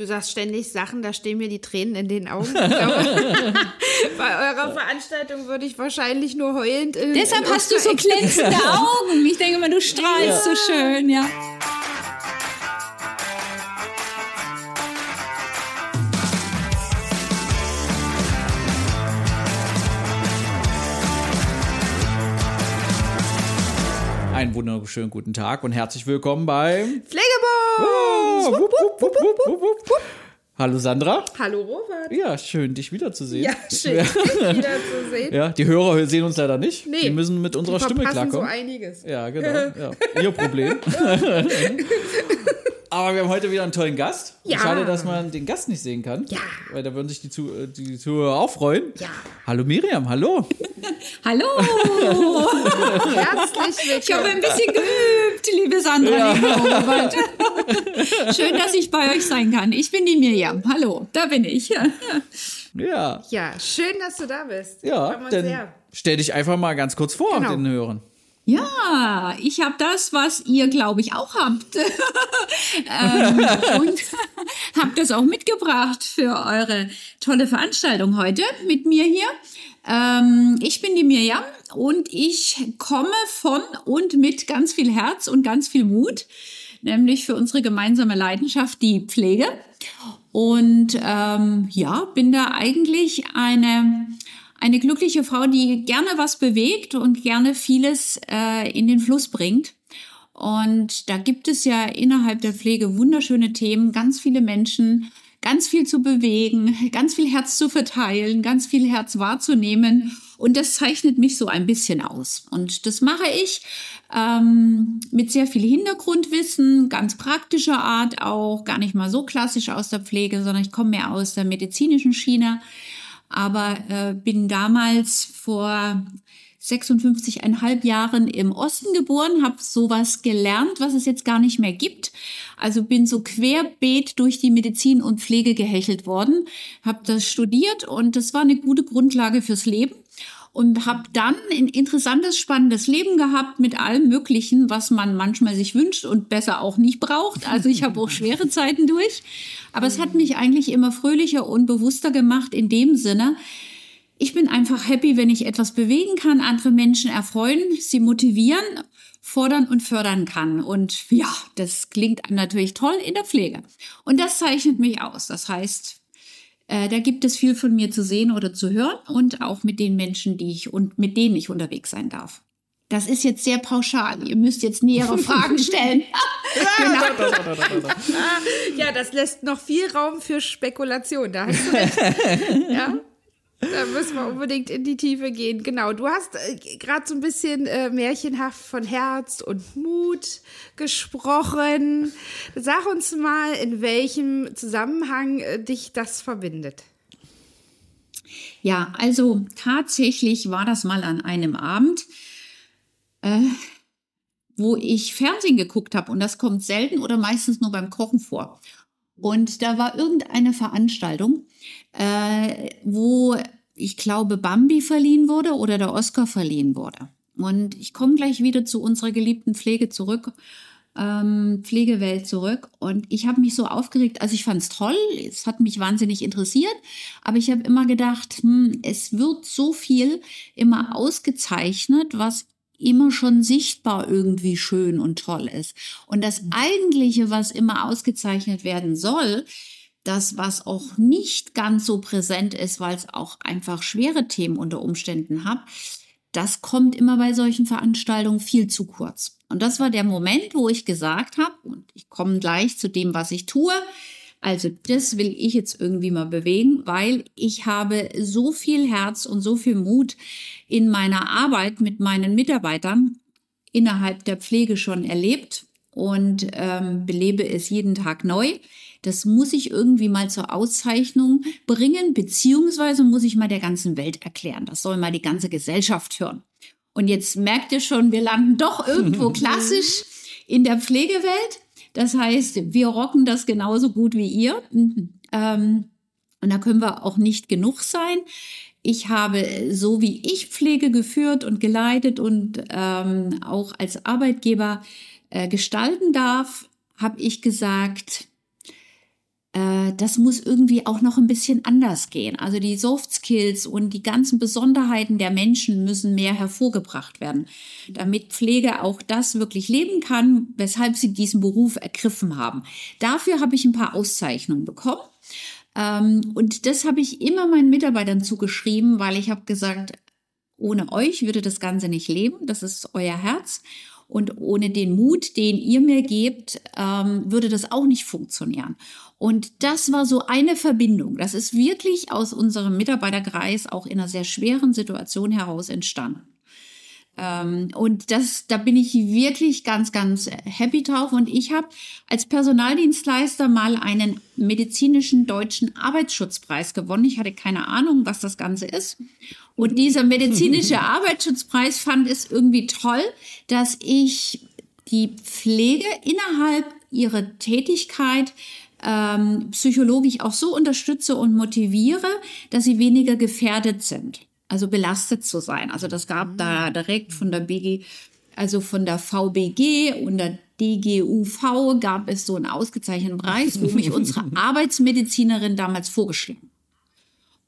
Du sagst ständig Sachen, da stehen mir die Tränen in den Augen. Glaube, bei eurer Veranstaltung würde ich wahrscheinlich nur heulend. In, Deshalb in hast du so glänzende Augen. Ich denke mal, du strahlst so schön, ja. Einen wunderschönen guten Tag und herzlich willkommen beim! Oh, wupp, wupp. Hallo Sandra. Hallo Robert. Ja, schön, dich wiederzusehen. Ja, schön, dich wiederzusehen. Ja, die Hörer sehen uns leider nicht. Nee, die müssen mit unserer Stimme klarkommen. so einiges. Ja, genau. Ja. Ihr Problem. Aber wir haben heute wieder einen tollen Gast. Ja. Schade, dass man den Gast nicht sehen kann. Ja. Weil da würden sich die, Zu äh, die Zuhörer auch freuen. Ja. Hallo Miriam, hallo. Hallo! Herzlich Ich habe ein willkommen. bisschen geübt, liebe Sandra, lieber Robert. Schön, dass ich bei euch sein kann. Ich bin die Miriam. Hallo, da bin ich. Ja. Ja, schön, dass du da bist. Ja, dann sehr. stell dich einfach mal ganz kurz vor Genau. den Hörern. Ja, ich habe das, was ihr, glaube ich, auch habt. ähm, und habe das auch mitgebracht für eure tolle Veranstaltung heute mit mir hier. Ähm, ich bin die Mirjam und ich komme von und mit ganz viel Herz und ganz viel Mut, nämlich für unsere gemeinsame Leidenschaft, die Pflege. Und ähm, ja, bin da eigentlich eine eine glückliche Frau, die gerne was bewegt und gerne vieles äh, in den Fluss bringt. Und da gibt es ja innerhalb der Pflege wunderschöne Themen, ganz viele Menschen, ganz viel zu bewegen, ganz viel Herz zu verteilen, ganz viel Herz wahrzunehmen. Und das zeichnet mich so ein bisschen aus. Und das mache ich ähm, mit sehr viel Hintergrundwissen, ganz praktischer Art auch, gar nicht mal so klassisch aus der Pflege, sondern ich komme mehr aus der medizinischen Schiene aber äh, bin damals vor 56,5 Jahren im Osten geboren, habe sowas gelernt, was es jetzt gar nicht mehr gibt. Also bin so querbeet durch die Medizin und Pflege gehechelt worden, habe das studiert und das war eine gute Grundlage fürs Leben und habe dann ein interessantes, spannendes Leben gehabt mit allem Möglichen, was man manchmal sich wünscht und besser auch nicht braucht. Also ich habe auch schwere Zeiten durch, aber es hat mich eigentlich immer fröhlicher und bewusster gemacht in dem Sinne, ich bin einfach happy, wenn ich etwas bewegen kann, andere Menschen erfreuen, sie motivieren, fordern und fördern kann. Und ja, das klingt einem natürlich toll in der Pflege. Und das zeichnet mich aus. Das heißt, äh, da gibt es viel von mir zu sehen oder zu hören und auch mit den Menschen, die ich und mit denen ich unterwegs sein darf. Das ist jetzt sehr pauschal. Ihr müsst jetzt nähere Fragen stellen. genau. Ja, das lässt noch viel Raum für Spekulation. Da hast du recht. ja. Da müssen wir unbedingt in die Tiefe gehen. Genau, du hast äh, gerade so ein bisschen äh, märchenhaft von Herz und Mut gesprochen. Sag uns mal, in welchem Zusammenhang äh, dich das verbindet. Ja, also tatsächlich war das mal an einem Abend, äh, wo ich Fernsehen geguckt habe und das kommt selten oder meistens nur beim Kochen vor. Und da war irgendeine Veranstaltung, äh, wo ich glaube Bambi verliehen wurde oder der Oscar verliehen wurde. Und ich komme gleich wieder zu unserer geliebten Pflege zurück, ähm, Pflegewelt zurück. Und ich habe mich so aufgeregt, also ich fand es toll, es hat mich wahnsinnig interessiert, aber ich habe immer gedacht, hm, es wird so viel immer ausgezeichnet, was immer schon sichtbar irgendwie schön und toll ist. Und das eigentliche, was immer ausgezeichnet werden soll, das, was auch nicht ganz so präsent ist, weil es auch einfach schwere Themen unter Umständen hat, das kommt immer bei solchen Veranstaltungen viel zu kurz. Und das war der Moment, wo ich gesagt habe, und ich komme gleich zu dem, was ich tue, also das will ich jetzt irgendwie mal bewegen, weil ich habe so viel Herz und so viel Mut in meiner Arbeit mit meinen Mitarbeitern innerhalb der Pflege schon erlebt und ähm, belebe es jeden Tag neu. Das muss ich irgendwie mal zur Auszeichnung bringen, beziehungsweise muss ich mal der ganzen Welt erklären. Das soll mal die ganze Gesellschaft hören. Und jetzt merkt ihr schon, wir landen doch irgendwo klassisch in der Pflegewelt. Das heißt, wir rocken das genauso gut wie ihr. Ähm, und da können wir auch nicht genug sein. Ich habe so wie ich Pflege geführt und geleitet und ähm, auch als Arbeitgeber äh, gestalten darf, habe ich gesagt, äh, das muss irgendwie auch noch ein bisschen anders gehen. Also die Soft Skills und die ganzen Besonderheiten der Menschen müssen mehr hervorgebracht werden, damit Pflege auch das wirklich leben kann, weshalb sie diesen Beruf ergriffen haben. Dafür habe ich ein paar Auszeichnungen bekommen. Ähm, und das habe ich immer meinen Mitarbeitern zugeschrieben, weil ich habe gesagt, ohne euch würde das Ganze nicht leben. Das ist euer Herz. Und ohne den Mut, den ihr mir gebt, ähm, würde das auch nicht funktionieren. Und das war so eine Verbindung. Das ist wirklich aus unserem Mitarbeiterkreis auch in einer sehr schweren Situation heraus entstanden. Ähm, und das, da bin ich wirklich ganz, ganz happy drauf. Und ich habe als Personaldienstleister mal einen medizinischen deutschen Arbeitsschutzpreis gewonnen. Ich hatte keine Ahnung, was das Ganze ist. Und dieser medizinische Arbeitsschutzpreis fand es irgendwie toll, dass ich die Pflege innerhalb ihrer Tätigkeit ähm, psychologisch auch so unterstütze und motiviere, dass sie weniger gefährdet sind also belastet zu sein. Also das gab da mhm. direkt von der BG, also von der VBG und der DGUV gab es so einen ausgezeichneten Preis, wo mich unsere Arbeitsmedizinerin damals vorgeschlagen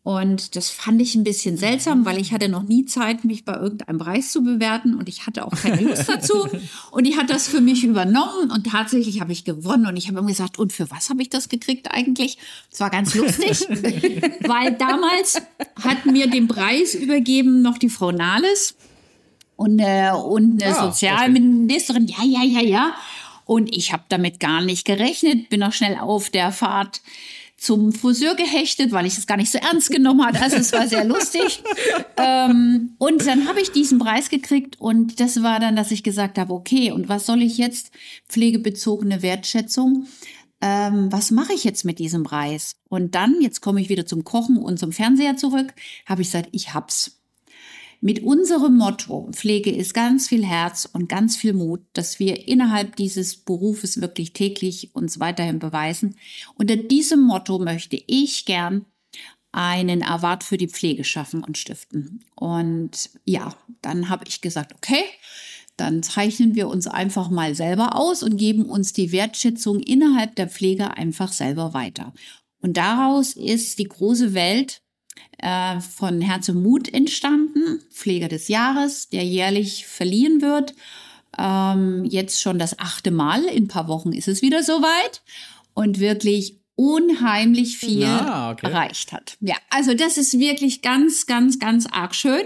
und das fand ich ein bisschen seltsam, weil ich hatte noch nie Zeit, mich bei irgendeinem Preis zu bewerten und ich hatte auch keine Lust dazu. Und die hat das für mich übernommen und tatsächlich habe ich gewonnen und ich habe ihm gesagt, und für was habe ich das gekriegt eigentlich? Es war ganz lustig, weil damals hat mir den Preis übergeben noch die Frau Nahles und, äh, und eine ah, Sozialministerin. Ja, ja, ja, ja. Und ich habe damit gar nicht gerechnet, bin noch schnell auf der Fahrt zum Friseur gehechtet, weil ich es gar nicht so ernst genommen hatte. Also es war sehr lustig. ähm, und dann habe ich diesen Preis gekriegt und das war dann, dass ich gesagt habe, okay, und was soll ich jetzt? Pflegebezogene Wertschätzung. Ähm, was mache ich jetzt mit diesem Preis? Und dann, jetzt komme ich wieder zum Kochen und zum Fernseher zurück, habe ich gesagt, ich hab's mit unserem Motto Pflege ist ganz viel Herz und ganz viel Mut, dass wir innerhalb dieses Berufes wirklich täglich uns weiterhin beweisen. Unter diesem Motto möchte ich gern einen Award für die Pflege schaffen und stiften. Und ja, dann habe ich gesagt, okay, dann zeichnen wir uns einfach mal selber aus und geben uns die Wertschätzung innerhalb der Pflege einfach selber weiter. Und daraus ist die große Welt äh, von Herz und Mut entstanden, Pfleger des Jahres, der jährlich verliehen wird. Ähm, jetzt schon das achte Mal. In ein paar Wochen ist es wieder soweit und wirklich unheimlich viel ah, okay. erreicht hat. Ja, also das ist wirklich ganz, ganz, ganz arg schön.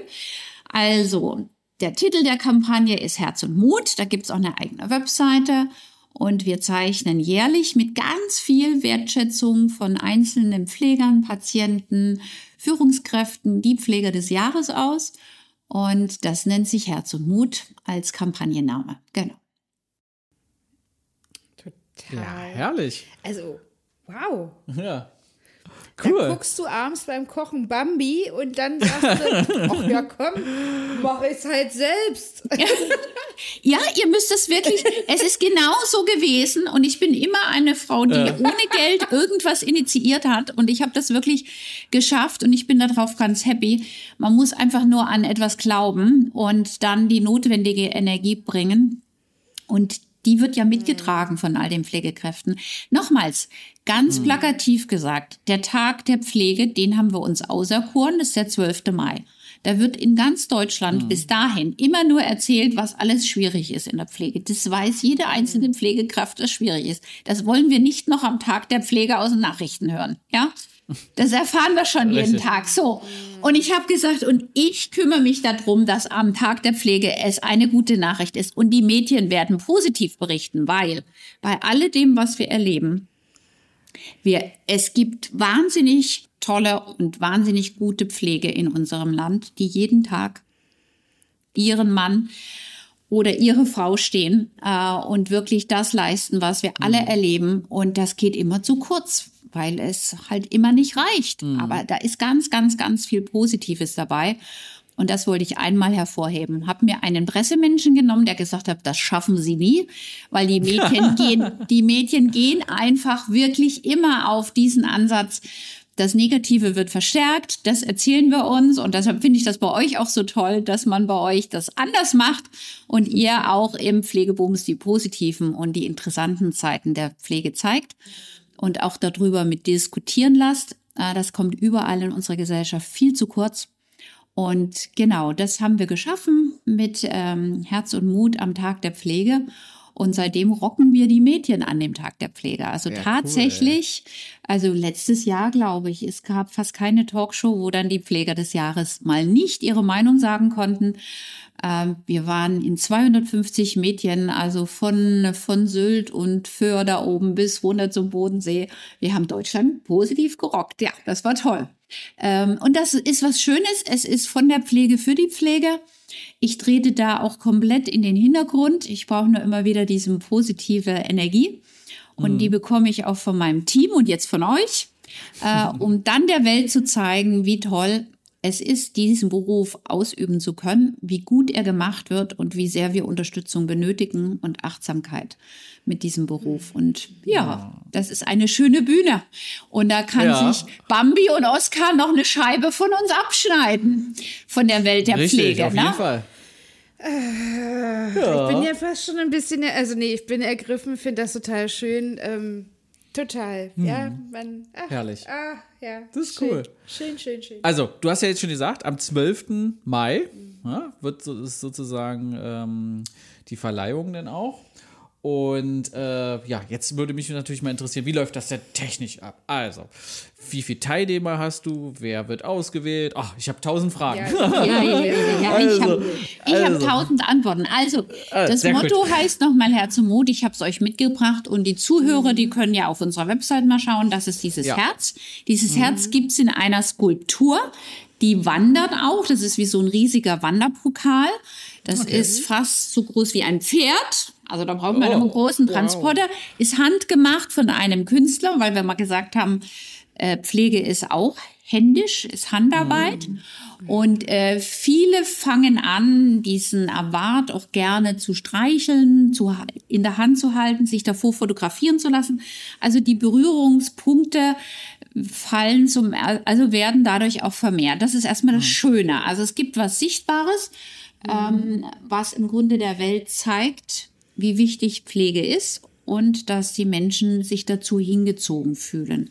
Also, der Titel der Kampagne ist Herz und Mut. Da gibt's auch eine eigene Webseite. Und wir zeichnen jährlich mit ganz viel Wertschätzung von einzelnen Pflegern, Patienten, Führungskräften die Pfleger des Jahres aus. Und das nennt sich Herz und Mut als Kampagnenname. Genau. Total. Ja, herrlich. Also, wow. Ja. Cool. Dann guckst du abends beim Kochen Bambi und dann sagst du, ach ja komm, mach es halt selbst. Ja, ihr müsst es wirklich, es ist genau so gewesen und ich bin immer eine Frau, die ja. ohne Geld irgendwas initiiert hat und ich habe das wirklich geschafft und ich bin darauf ganz happy. Man muss einfach nur an etwas glauben und dann die notwendige Energie bringen. Und die wird ja mitgetragen von all den Pflegekräften. Nochmals, ganz hm. plakativ gesagt, der Tag der Pflege, den haben wir uns auserkoren, das ist der 12. Mai. Da wird in ganz Deutschland mhm. bis dahin immer nur erzählt, was alles schwierig ist in der Pflege. Das weiß jede einzelne Pflegekraft, was schwierig ist. Das wollen wir nicht noch am Tag der Pflege aus den Nachrichten hören. Ja? Das erfahren wir schon jeden Richtig. Tag. So. Und ich habe gesagt, und ich kümmere mich darum, dass am Tag der Pflege es eine gute Nachricht ist. Und die Medien werden positiv berichten, weil bei alledem, was wir erleben, wir, es gibt wahnsinnig tolle und wahnsinnig gute Pflege in unserem Land, die jeden Tag ihren Mann oder ihre Frau stehen äh, und wirklich das leisten, was wir alle mhm. erleben. Und das geht immer zu kurz, weil es halt immer nicht reicht. Mhm. Aber da ist ganz, ganz, ganz viel Positives dabei. Und das wollte ich einmal hervorheben. Hab mir einen Pressemenschen genommen, der gesagt hat, das schaffen Sie nie, weil die Mädchen gehen, die Mädchen gehen einfach wirklich immer auf diesen Ansatz. Das Negative wird verstärkt, das erzählen wir uns und deshalb finde ich das bei euch auch so toll, dass man bei euch das anders macht und ihr auch im Pflegebooms die positiven und die interessanten Zeiten der Pflege zeigt und auch darüber mit diskutieren lasst. Äh, das kommt überall in unserer Gesellschaft viel zu kurz. Und genau, das haben wir geschaffen mit ähm, Herz und Mut am Tag der Pflege. Und seitdem rocken wir die Mädchen an dem Tag der Pflege. Also ja, tatsächlich, cool, also letztes Jahr, glaube ich, es gab fast keine Talkshow, wo dann die Pfleger des Jahres mal nicht ihre Meinung sagen konnten. Ähm, wir waren in 250 Mädchen, also von, von Sylt und Föhr da oben bis runter zum Bodensee. Wir haben Deutschland positiv gerockt. Ja, das war toll. Ähm, und das ist was Schönes. Es ist von der Pflege für die Pflege. Ich trete da auch komplett in den Hintergrund. Ich brauche nur immer wieder diese positive Energie. Und mhm. die bekomme ich auch von meinem Team und jetzt von euch, äh, um dann der Welt zu zeigen, wie toll es ist, diesen Beruf ausüben zu können, wie gut er gemacht wird und wie sehr wir Unterstützung benötigen und Achtsamkeit mit diesem Beruf. Und ja, ja. das ist eine schöne Bühne. Und da kann ja. sich Bambi und Oskar noch eine Scheibe von uns abschneiden, von der Welt der Richtig, Pflege. Auf jeden ne? Fall. Äh, ja. Ich bin ja fast schon ein bisschen, also nee, ich bin ergriffen, finde das total schön. Ähm, total, hm. ja. Man, ach, Herrlich. Ah, ja. Das ist schön. cool. Schön, schön, schön. Also, du hast ja jetzt schon gesagt, am 12. Mai mhm. ja, wird so, ist sozusagen ähm, die Verleihung dann auch. Und äh, ja, jetzt würde mich natürlich mal interessieren, wie läuft das denn technisch ab? Also, wie viele Teilnehmer hast du? Wer wird ausgewählt? Ach, ich habe tausend Fragen. Ja, ja, ja, ja also, ich habe also. hab tausend Antworten. Also, ah, das Motto gut. heißt nochmal Herz und Mut. Ich habe es euch mitgebracht und die Zuhörer, die können ja auf unserer Website mal schauen. Das ist dieses. Herz. Dieses mhm. Herz gibt's in einer Skulptur. Die wandert auch. Das ist wie so ein riesiger Wanderpokal. Das okay. ist fast so groß wie ein Pferd. Also da braucht man oh, einen großen Transporter. Wow. Ist handgemacht von einem Künstler, weil wir mal gesagt haben, äh, Pflege ist auch händisch, ist Handarbeit. Mhm. Und äh, viele fangen an, diesen Award auch gerne zu streicheln, zu, in der Hand zu halten, sich davor fotografieren zu lassen. Also die Berührungspunkte fallen zum, also werden dadurch auch vermehrt. Das ist erstmal das mhm. Schöne. Also es gibt was Sichtbares, mhm. ähm, was im Grunde der Welt zeigt, wie wichtig Pflege ist und dass die Menschen sich dazu hingezogen fühlen.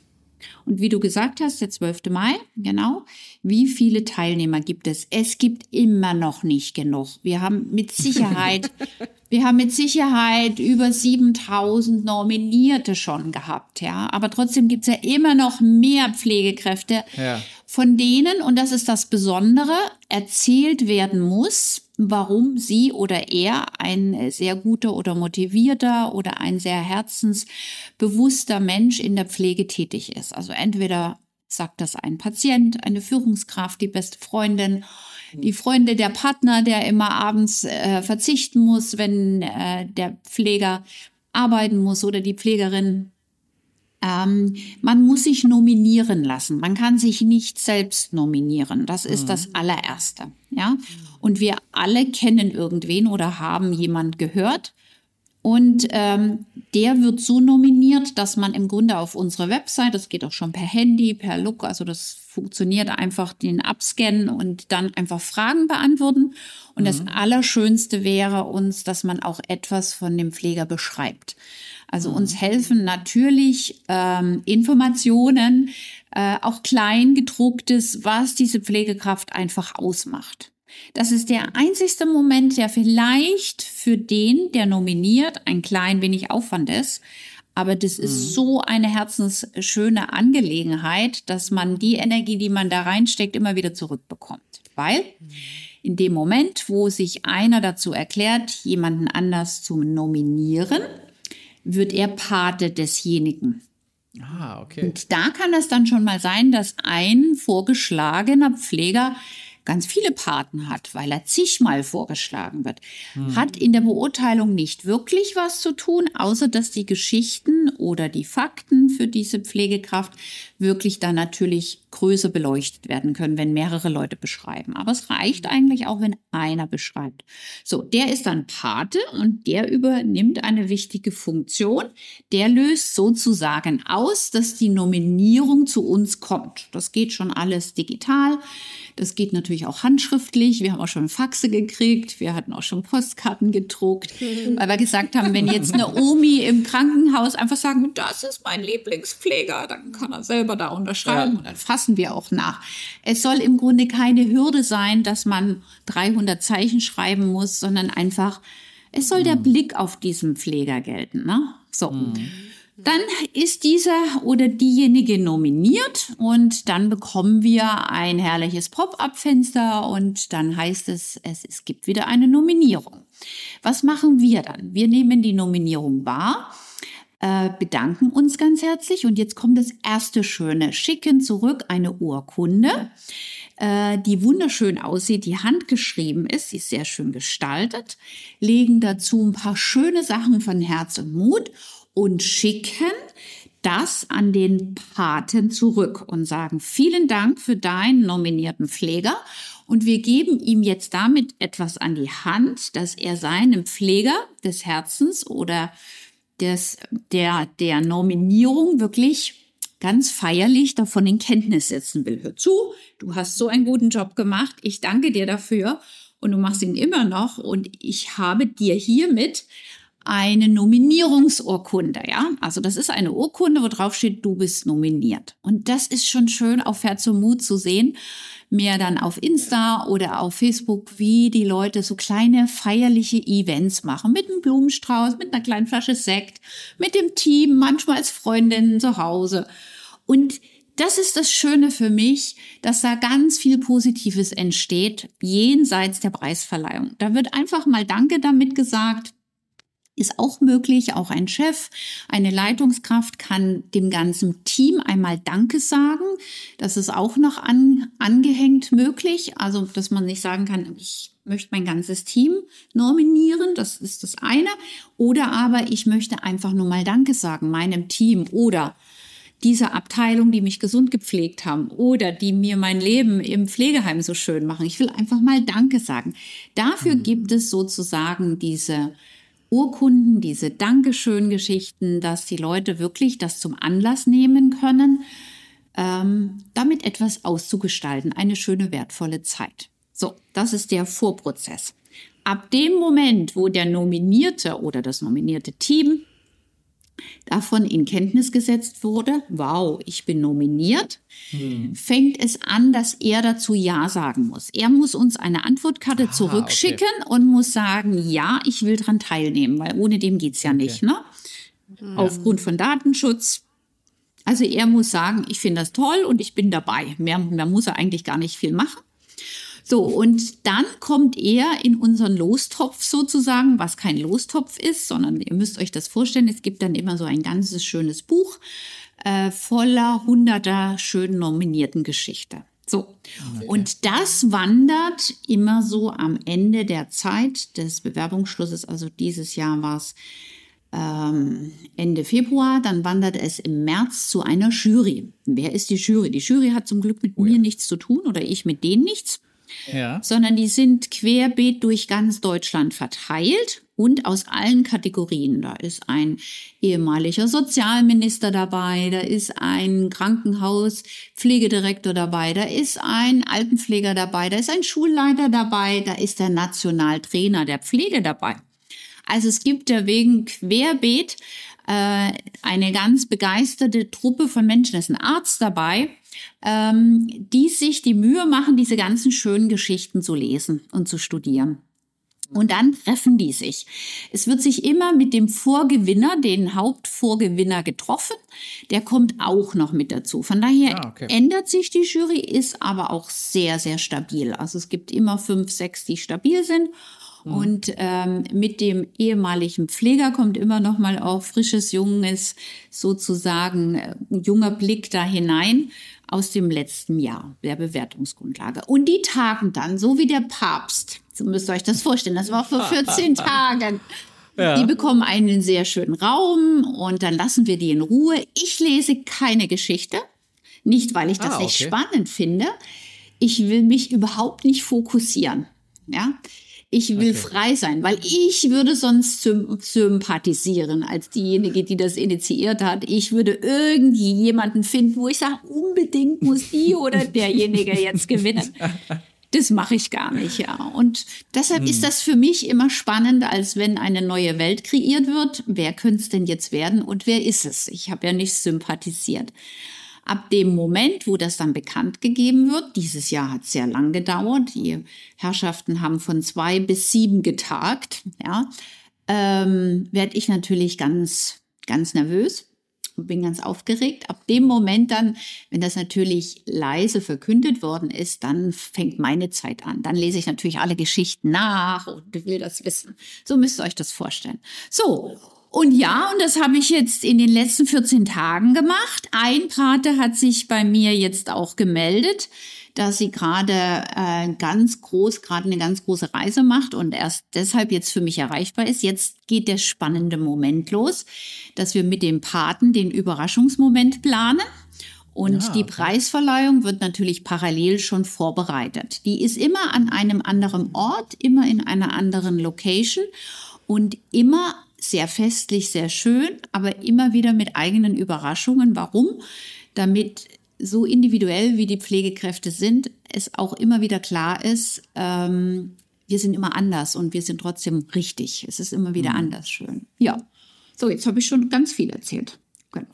Und wie du gesagt hast, der 12. Mai, genau, wie viele Teilnehmer gibt es? Es gibt immer noch nicht genug. Wir haben mit Sicherheit, wir haben mit Sicherheit über 7000 Nominierte schon gehabt, ja. Aber trotzdem gibt es ja immer noch mehr Pflegekräfte, ja. Von denen, und das ist das Besondere, erzählt werden muss, warum sie oder er ein sehr guter oder motivierter oder ein sehr herzensbewusster Mensch in der Pflege tätig ist. Also entweder sagt das ein Patient, eine Führungskraft, die beste Freundin, die Freunde, der Partner, der immer abends äh, verzichten muss, wenn äh, der Pfleger arbeiten muss oder die Pflegerin ähm, man muss sich nominieren lassen. Man kann sich nicht selbst nominieren. Das ist mhm. das allererste. Ja. Und wir alle kennen irgendwen oder haben jemand gehört. Und ähm, der wird so nominiert, dass man im Grunde auf unsere Website, das geht auch schon per Handy, per Look, also das funktioniert einfach, den abscannen und dann einfach Fragen beantworten. Und mhm. das Allerschönste wäre uns, dass man auch etwas von dem Pfleger beschreibt. Also uns mhm. helfen natürlich ähm, Informationen, äh, auch kleingedrucktes, was diese Pflegekraft einfach ausmacht. Das ist der einzigste Moment, der vielleicht für den, der nominiert, ein klein wenig Aufwand ist. Aber das ist mhm. so eine herzensschöne Angelegenheit, dass man die Energie, die man da reinsteckt, immer wieder zurückbekommt. Weil in dem Moment, wo sich einer dazu erklärt, jemanden anders zu nominieren, wird er Pate desjenigen. Ah, okay. Und da kann es dann schon mal sein, dass ein vorgeschlagener Pfleger ganz viele Paten hat, weil er zigmal vorgeschlagen wird, hm. hat in der Beurteilung nicht wirklich was zu tun, außer dass die Geschichten oder die Fakten für diese Pflegekraft wirklich dann natürlich größer beleuchtet werden können, wenn mehrere Leute beschreiben. Aber es reicht eigentlich auch, wenn einer beschreibt. So, der ist dann Pate und der übernimmt eine wichtige Funktion. Der löst sozusagen aus, dass die Nominierung zu uns kommt. Das geht schon alles digital. Das geht natürlich auch handschriftlich. Wir haben auch schon Faxe gekriegt. Wir hatten auch schon Postkarten gedruckt, weil wir gesagt haben, wenn jetzt eine Omi im Krankenhaus einfach sagen, das ist mein Lieblingspfleger, dann kann er selber da unterschreiben ja. und dann fassen wir auch nach. Es soll im Grunde keine Hürde sein, dass man 300 Zeichen schreiben muss, sondern einfach, es soll der mhm. Blick auf diesen Pfleger gelten. Ne? So. Mhm. Dann ist dieser oder diejenige nominiert und dann bekommen wir ein herrliches Pop-up-Fenster und dann heißt es, es, es gibt wieder eine Nominierung. Was machen wir dann? Wir nehmen die Nominierung wahr, äh, bedanken uns ganz herzlich und jetzt kommt das erste Schöne, schicken zurück eine Urkunde äh, die wunderschön aussieht, die handgeschrieben ist, sie ist sehr schön gestaltet, legen dazu ein paar schöne Sachen von Herz und Mut und schicken das an den Paten zurück und sagen, vielen Dank für deinen nominierten Pfleger. Und wir geben ihm jetzt damit etwas an die Hand, dass er seinem Pfleger des Herzens oder des, der, der Nominierung wirklich ganz feierlich davon in Kenntnis setzen will. Hör zu, du hast so einen guten Job gemacht. Ich danke dir dafür und du machst ihn immer noch. Und ich habe dir hiermit eine Nominierungsurkunde, ja. Also das ist eine Urkunde, wo drauf steht, du bist nominiert. Und das ist schon schön auf Herz und Mut zu sehen. Mehr dann auf Insta oder auf Facebook, wie die Leute so kleine feierliche Events machen. Mit einem Blumenstrauß, mit einer kleinen Flasche Sekt, mit dem Team, manchmal als Freundinnen zu Hause. Und das ist das Schöne für mich, dass da ganz viel Positives entsteht, jenseits der Preisverleihung. Da wird einfach mal Danke damit gesagt, ist auch möglich. Auch ein Chef, eine Leitungskraft kann dem ganzen Team einmal Danke sagen. Das ist auch noch an, angehängt möglich. Also, dass man nicht sagen kann, ich möchte mein ganzes Team nominieren. Das ist das eine. Oder aber ich möchte einfach nur mal Danke sagen meinem Team oder dieser Abteilung, die mich gesund gepflegt haben oder die mir mein Leben im Pflegeheim so schön machen. Ich will einfach mal Danke sagen. Dafür mhm. gibt es sozusagen diese Urkunden, diese Dankeschön-Geschichten, dass die Leute wirklich das zum Anlass nehmen können, ähm, damit etwas auszugestalten, eine schöne, wertvolle Zeit. So, das ist der Vorprozess. Ab dem Moment, wo der Nominierte oder das nominierte Team davon in Kenntnis gesetzt wurde, wow, ich bin nominiert, hm. fängt es an, dass er dazu Ja sagen muss. Er muss uns eine Antwortkarte ah, zurückschicken okay. und muss sagen, ja, ich will daran teilnehmen, weil ohne dem geht's ja okay. nicht, ne? Ja. Aufgrund von Datenschutz. Also er muss sagen, ich finde das toll und ich bin dabei. Mehr, mehr muss er eigentlich gar nicht viel machen. So, und dann kommt er in unseren Lostopf sozusagen, was kein Lostopf ist, sondern ihr müsst euch das vorstellen, es gibt dann immer so ein ganzes schönes Buch äh, voller hunderter schön nominierten Geschichte. So. Okay. Und das wandert immer so am Ende der Zeit des Bewerbungsschlusses, also dieses Jahr war es ähm, Ende Februar, dann wandert es im März zu einer Jury. Wer ist die Jury? Die Jury hat zum Glück mit oh ja. mir nichts zu tun oder ich mit denen nichts ja. sondern die sind querbeet durch ganz Deutschland verteilt und aus allen Kategorien. Da ist ein ehemaliger Sozialminister dabei, da ist ein Krankenhauspflegedirektor dabei, da ist ein Altenpfleger dabei, da ist ein Schulleiter dabei, da ist der Nationaltrainer der Pflege dabei. Also es gibt da wegen querbeet äh, eine ganz begeisterte Truppe von Menschen. Da ist ein Arzt dabei, ähm, die sich die Mühe machen, diese ganzen schönen Geschichten zu lesen und zu studieren. Und dann treffen die sich. Es wird sich immer mit dem Vorgewinner, den Hauptvorgewinner getroffen. Der kommt auch noch mit dazu. Von daher ah, okay. ändert sich die Jury, ist aber auch sehr, sehr stabil. Also es gibt immer fünf, sechs, die stabil sind. Und ähm, mit dem ehemaligen Pfleger kommt immer noch mal auch frisches, junges, sozusagen äh, junger Blick da hinein aus dem letzten Jahr der Bewertungsgrundlage. Und die tagen dann, so wie der Papst. So müsst ihr euch das vorstellen. Das war vor 14 Tagen. Ja. Die bekommen einen sehr schönen Raum und dann lassen wir die in Ruhe. Ich lese keine Geschichte. Nicht, weil ich das ah, okay. nicht spannend finde. Ich will mich überhaupt nicht fokussieren. Ja. Ich will okay. frei sein, weil ich würde sonst sympathisieren als diejenige, die das initiiert hat. Ich würde irgendwie jemanden finden, wo ich sage, unbedingt muss die oder derjenige jetzt gewinnen. Das mache ich gar nicht, ja. Und deshalb hm. ist das für mich immer spannend, als wenn eine neue Welt kreiert wird. Wer könnte es denn jetzt werden und wer ist es? Ich habe ja nicht sympathisiert. Ab dem Moment, wo das dann bekannt gegeben wird, dieses Jahr hat sehr lang gedauert, die Herrschaften haben von zwei bis sieben getagt, ja, ähm, werde ich natürlich ganz, ganz nervös und bin ganz aufgeregt. Ab dem Moment dann, wenn das natürlich leise verkündet worden ist, dann fängt meine Zeit an. Dann lese ich natürlich alle Geschichten nach und will das wissen. So müsst ihr euch das vorstellen. So, und ja, und das habe ich jetzt in den letzten 14 Tagen gemacht. Ein Pate hat sich bei mir jetzt auch gemeldet, dass sie gerade äh, ganz groß, gerade eine ganz große Reise macht und erst deshalb jetzt für mich erreichbar ist. Jetzt geht der spannende Moment los, dass wir mit dem Paten den Überraschungsmoment planen. Und ja, die Preisverleihung wird natürlich parallel schon vorbereitet. Die ist immer an einem anderen Ort, immer in einer anderen Location und immer sehr festlich, sehr schön, aber immer wieder mit eigenen Überraschungen. Warum? Damit so individuell wie die Pflegekräfte sind, es auch immer wieder klar ist, ähm, wir sind immer anders und wir sind trotzdem richtig. Es ist immer wieder mhm. anders schön. Ja. So, jetzt habe ich schon ganz viel erzählt. Genau.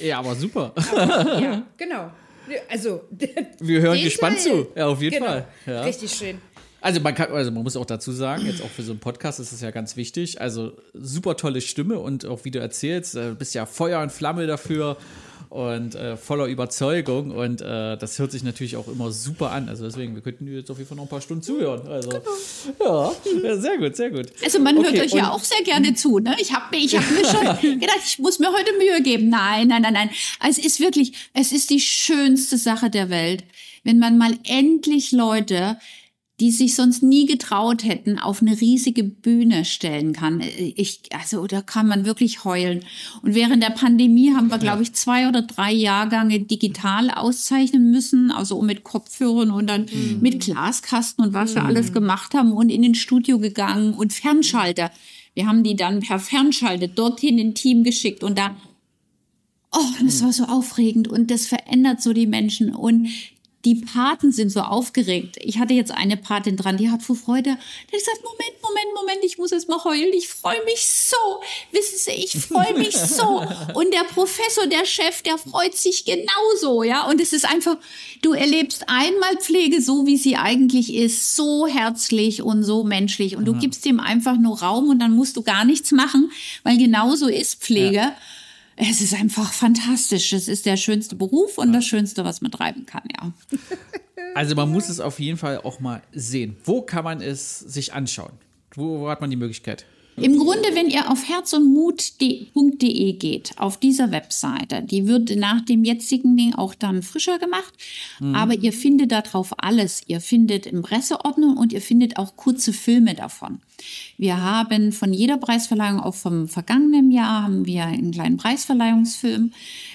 Ja, aber super. Aber, ja, genau. Also, wir hören gespannt Teil. zu. Ja, auf jeden genau. Fall. Ja. Richtig schön. Also man kann, also man muss auch dazu sagen, jetzt auch für so einen Podcast ist es ja ganz wichtig. Also super tolle Stimme und auch wie du erzählst, äh, bist ja Feuer und Flamme dafür und äh, voller Überzeugung und äh, das hört sich natürlich auch immer super an. Also deswegen, wir könnten jetzt auf jeden Fall noch ein paar Stunden zuhören. Also ja, ja sehr gut, sehr gut. Also man okay, hört euch ja auch sehr gerne zu. Ne? Ich habe ich hab mir schon gedacht, ich muss mir heute Mühe geben. Nein, nein, nein, nein. Also es ist wirklich, es ist die schönste Sache der Welt, wenn man mal endlich Leute die sich sonst nie getraut hätten, auf eine riesige Bühne stellen kann. Ich, also da kann man wirklich heulen. Und während der Pandemie haben wir, glaube ich, zwei oder drei Jahrgänge digital auszeichnen müssen, also mit Kopfhörern und dann mhm. mit Glaskasten und was wir mhm. alles gemacht haben und in den Studio gegangen und Fernschalter. Wir haben die dann per Fernschalte dorthin in Team geschickt und da Oh, das war so aufregend und das verändert so die Menschen. Und die Paten sind so aufgeregt. Ich hatte jetzt eine Patin dran, die hat vor Freude, die hat gesagt, Moment, Moment, Moment, ich muss jetzt mal heulen. Ich freue mich so. Wissen Sie, ich freue mich so. Und der Professor, der Chef, der freut sich genauso, ja. Und es ist einfach, du erlebst einmal Pflege so, wie sie eigentlich ist, so herzlich und so menschlich. Und du gibst ihm einfach nur Raum und dann musst du gar nichts machen, weil genauso ist Pflege. Ja es ist einfach fantastisch. Es ist der schönste Beruf und das Schönste, was man treiben kann, ja. Also man muss es auf jeden Fall auch mal sehen. Wo kann man es sich anschauen? Wo, wo hat man die Möglichkeit? Im Grunde, wenn ihr auf herzundmut.de geht, auf dieser Webseite, die wird nach dem jetzigen Ding auch dann frischer gemacht, mhm. aber ihr findet darauf alles. Ihr findet im Presseordnung und ihr findet auch kurze Filme davon. Wir haben von jeder Preisverleihung, auch vom vergangenen Jahr, haben wir einen kleinen Preisverleihungsfilm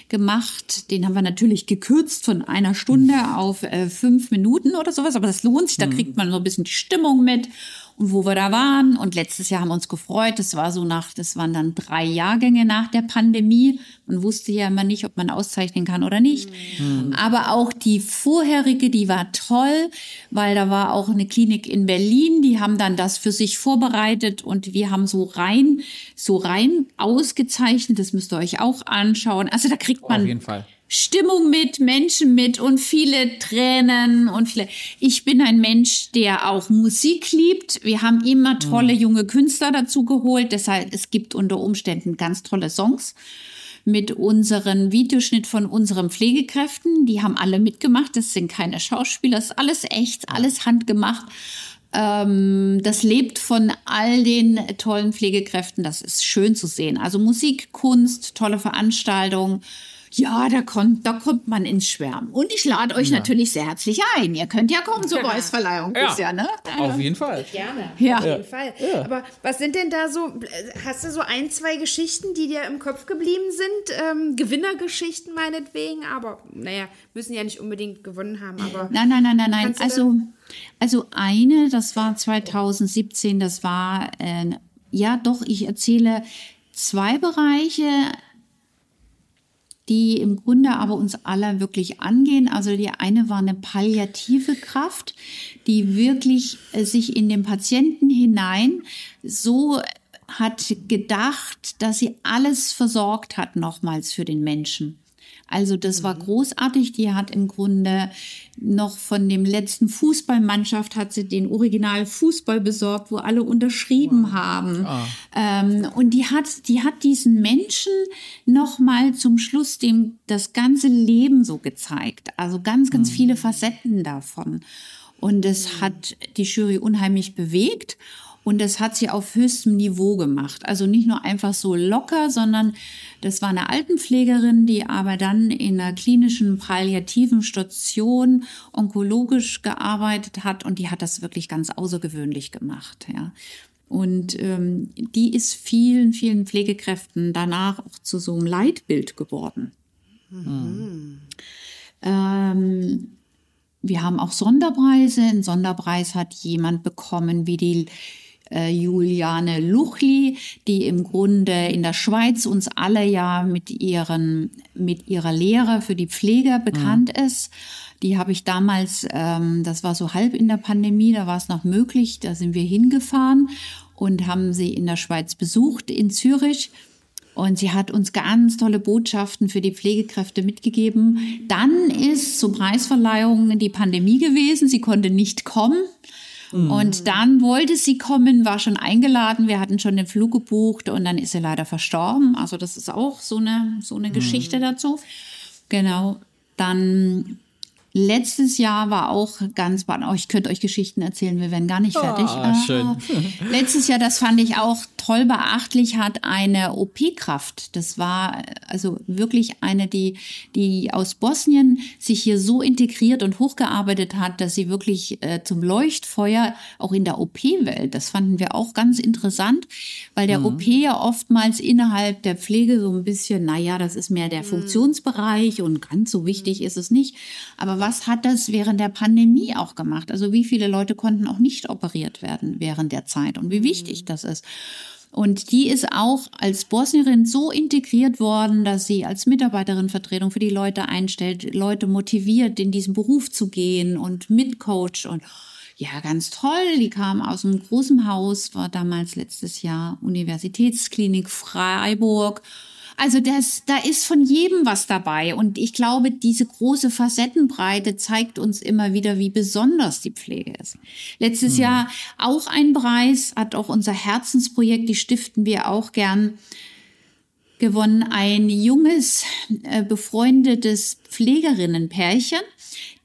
gemacht. Den haben wir natürlich gekürzt von einer Stunde auf äh, fünf Minuten oder sowas, aber das lohnt sich, da mhm. kriegt man so ein bisschen die Stimmung mit und wo wir da waren. Und letztes Jahr haben wir uns gefreut. Das war so nach, das waren dann drei Jahrgänge nach der Pandemie. Man wusste ja immer nicht, ob man auszeichnen kann oder nicht. Mhm. Aber auch die vorherige, die war toll, weil da war auch eine Klinik in Berlin, die haben dann das für sich vorbereitet und wir haben so rein, so rein ausgezeichnet. Das müsst ihr euch auch anschauen. Also da kriegt man. Auf jeden Fall Stimmung mit, Menschen mit und viele Tränen und viele. Ich bin ein Mensch, der auch Musik liebt. Wir haben immer tolle mhm. junge Künstler dazu geholt. Deshalb, es gibt unter Umständen ganz tolle Songs mit unserem Videoschnitt von unseren Pflegekräften. Die haben alle mitgemacht. Das sind keine Schauspieler. Das ist alles echt, alles handgemacht. ähm, das lebt von all den tollen Pflegekräften. Das ist schön zu sehen. Also Musik, Kunst, tolle Veranstaltungen. Ja, da kommt, da kommt man ins Schwärmen. Und ich lade euch ja. natürlich sehr herzlich ein. Ihr könnt ja kommen zur Preisverleihung. Ja. ja, ne? Auf jeden Fall. Gerne. Ja. Auf jeden Fall. Ja. Aber was sind denn da so, hast du so ein, zwei Geschichten, die dir im Kopf geblieben sind? Ähm, Gewinnergeschichten meinetwegen, aber naja, müssen ja nicht unbedingt gewonnen haben. Aber nein, nein, nein, nein, nein. Also, also eine, das war 2017, das war, äh, ja doch, ich erzähle zwei Bereiche die im Grunde aber uns alle wirklich angehen. Also die eine war eine palliative Kraft, die wirklich äh, sich in den Patienten hinein so hat gedacht, dass sie alles versorgt hat nochmals für den Menschen. Also das war mhm. großartig. Die hat im Grunde noch von dem letzten Fußballmannschaft hat sie den Original Fußball besorgt, wo alle unterschrieben wow. haben. Ah. Ähm, und die hat, die hat diesen Menschen noch mal zum Schluss dem das ganze Leben so gezeigt. Also ganz, ganz mhm. viele Facetten davon. Und es mhm. hat die Jury unheimlich bewegt. Und das hat sie auf höchstem Niveau gemacht. Also nicht nur einfach so locker, sondern das war eine Altenpflegerin, die aber dann in einer klinischen palliativen Station onkologisch gearbeitet hat und die hat das wirklich ganz außergewöhnlich gemacht. Ja. Und ähm, die ist vielen, vielen Pflegekräften danach auch zu so einem Leitbild geworden. Mhm. Ähm, wir haben auch Sonderpreise. Ein Sonderpreis hat jemand bekommen wie die äh, Juliane Luchli, die im Grunde in der Schweiz uns alle ja mit ihren mit ihrer Lehre für die Pfleger bekannt mhm. ist. Die habe ich damals, ähm, das war so halb in der Pandemie, da war es noch möglich, da sind wir hingefahren und haben sie in der Schweiz besucht, in Zürich. Und sie hat uns ganz tolle Botschaften für die Pflegekräfte mitgegeben. Dann ist zur Preisverleihung die Pandemie gewesen. Sie konnte nicht kommen. Mhm. Und dann wollte sie kommen, war schon eingeladen, wir hatten schon den Flug gebucht und dann ist sie leider verstorben. Also das ist auch so eine, so eine mhm. Geschichte dazu. Genau. Dann Letztes Jahr war auch ganz. Oh, ich könnte euch Geschichten erzählen, wir werden gar nicht fertig. Oh, ah, schön. Letztes Jahr, das fand ich auch toll beachtlich, hat eine OP-Kraft. Das war also wirklich eine, die, die aus Bosnien sich hier so integriert und hochgearbeitet hat, dass sie wirklich äh, zum Leuchtfeuer auch in der OP-Welt, das fanden wir auch ganz interessant, weil der mhm. OP ja oftmals innerhalb der Pflege so ein bisschen, naja, das ist mehr der mhm. Funktionsbereich und ganz so wichtig mhm. ist es nicht. Aber was hat das während der Pandemie auch gemacht? Also wie viele Leute konnten auch nicht operiert werden während der Zeit und wie wichtig mhm. das ist. Und die ist auch als Bosnierin so integriert worden, dass sie als Mitarbeiterin Vertretung für die Leute einstellt, Leute motiviert, in diesen Beruf zu gehen und mitcoacht und ja, ganz toll. Die kam aus einem großen Haus, war damals letztes Jahr Universitätsklinik Freiburg also das, da ist von jedem was dabei. Und ich glaube, diese große Facettenbreite zeigt uns immer wieder, wie besonders die Pflege ist. Letztes mhm. Jahr auch ein Preis, hat auch unser Herzensprojekt, die stiften wir auch gern gewonnen. Ein junges, äh, befreundetes Pflegerinnenpärchen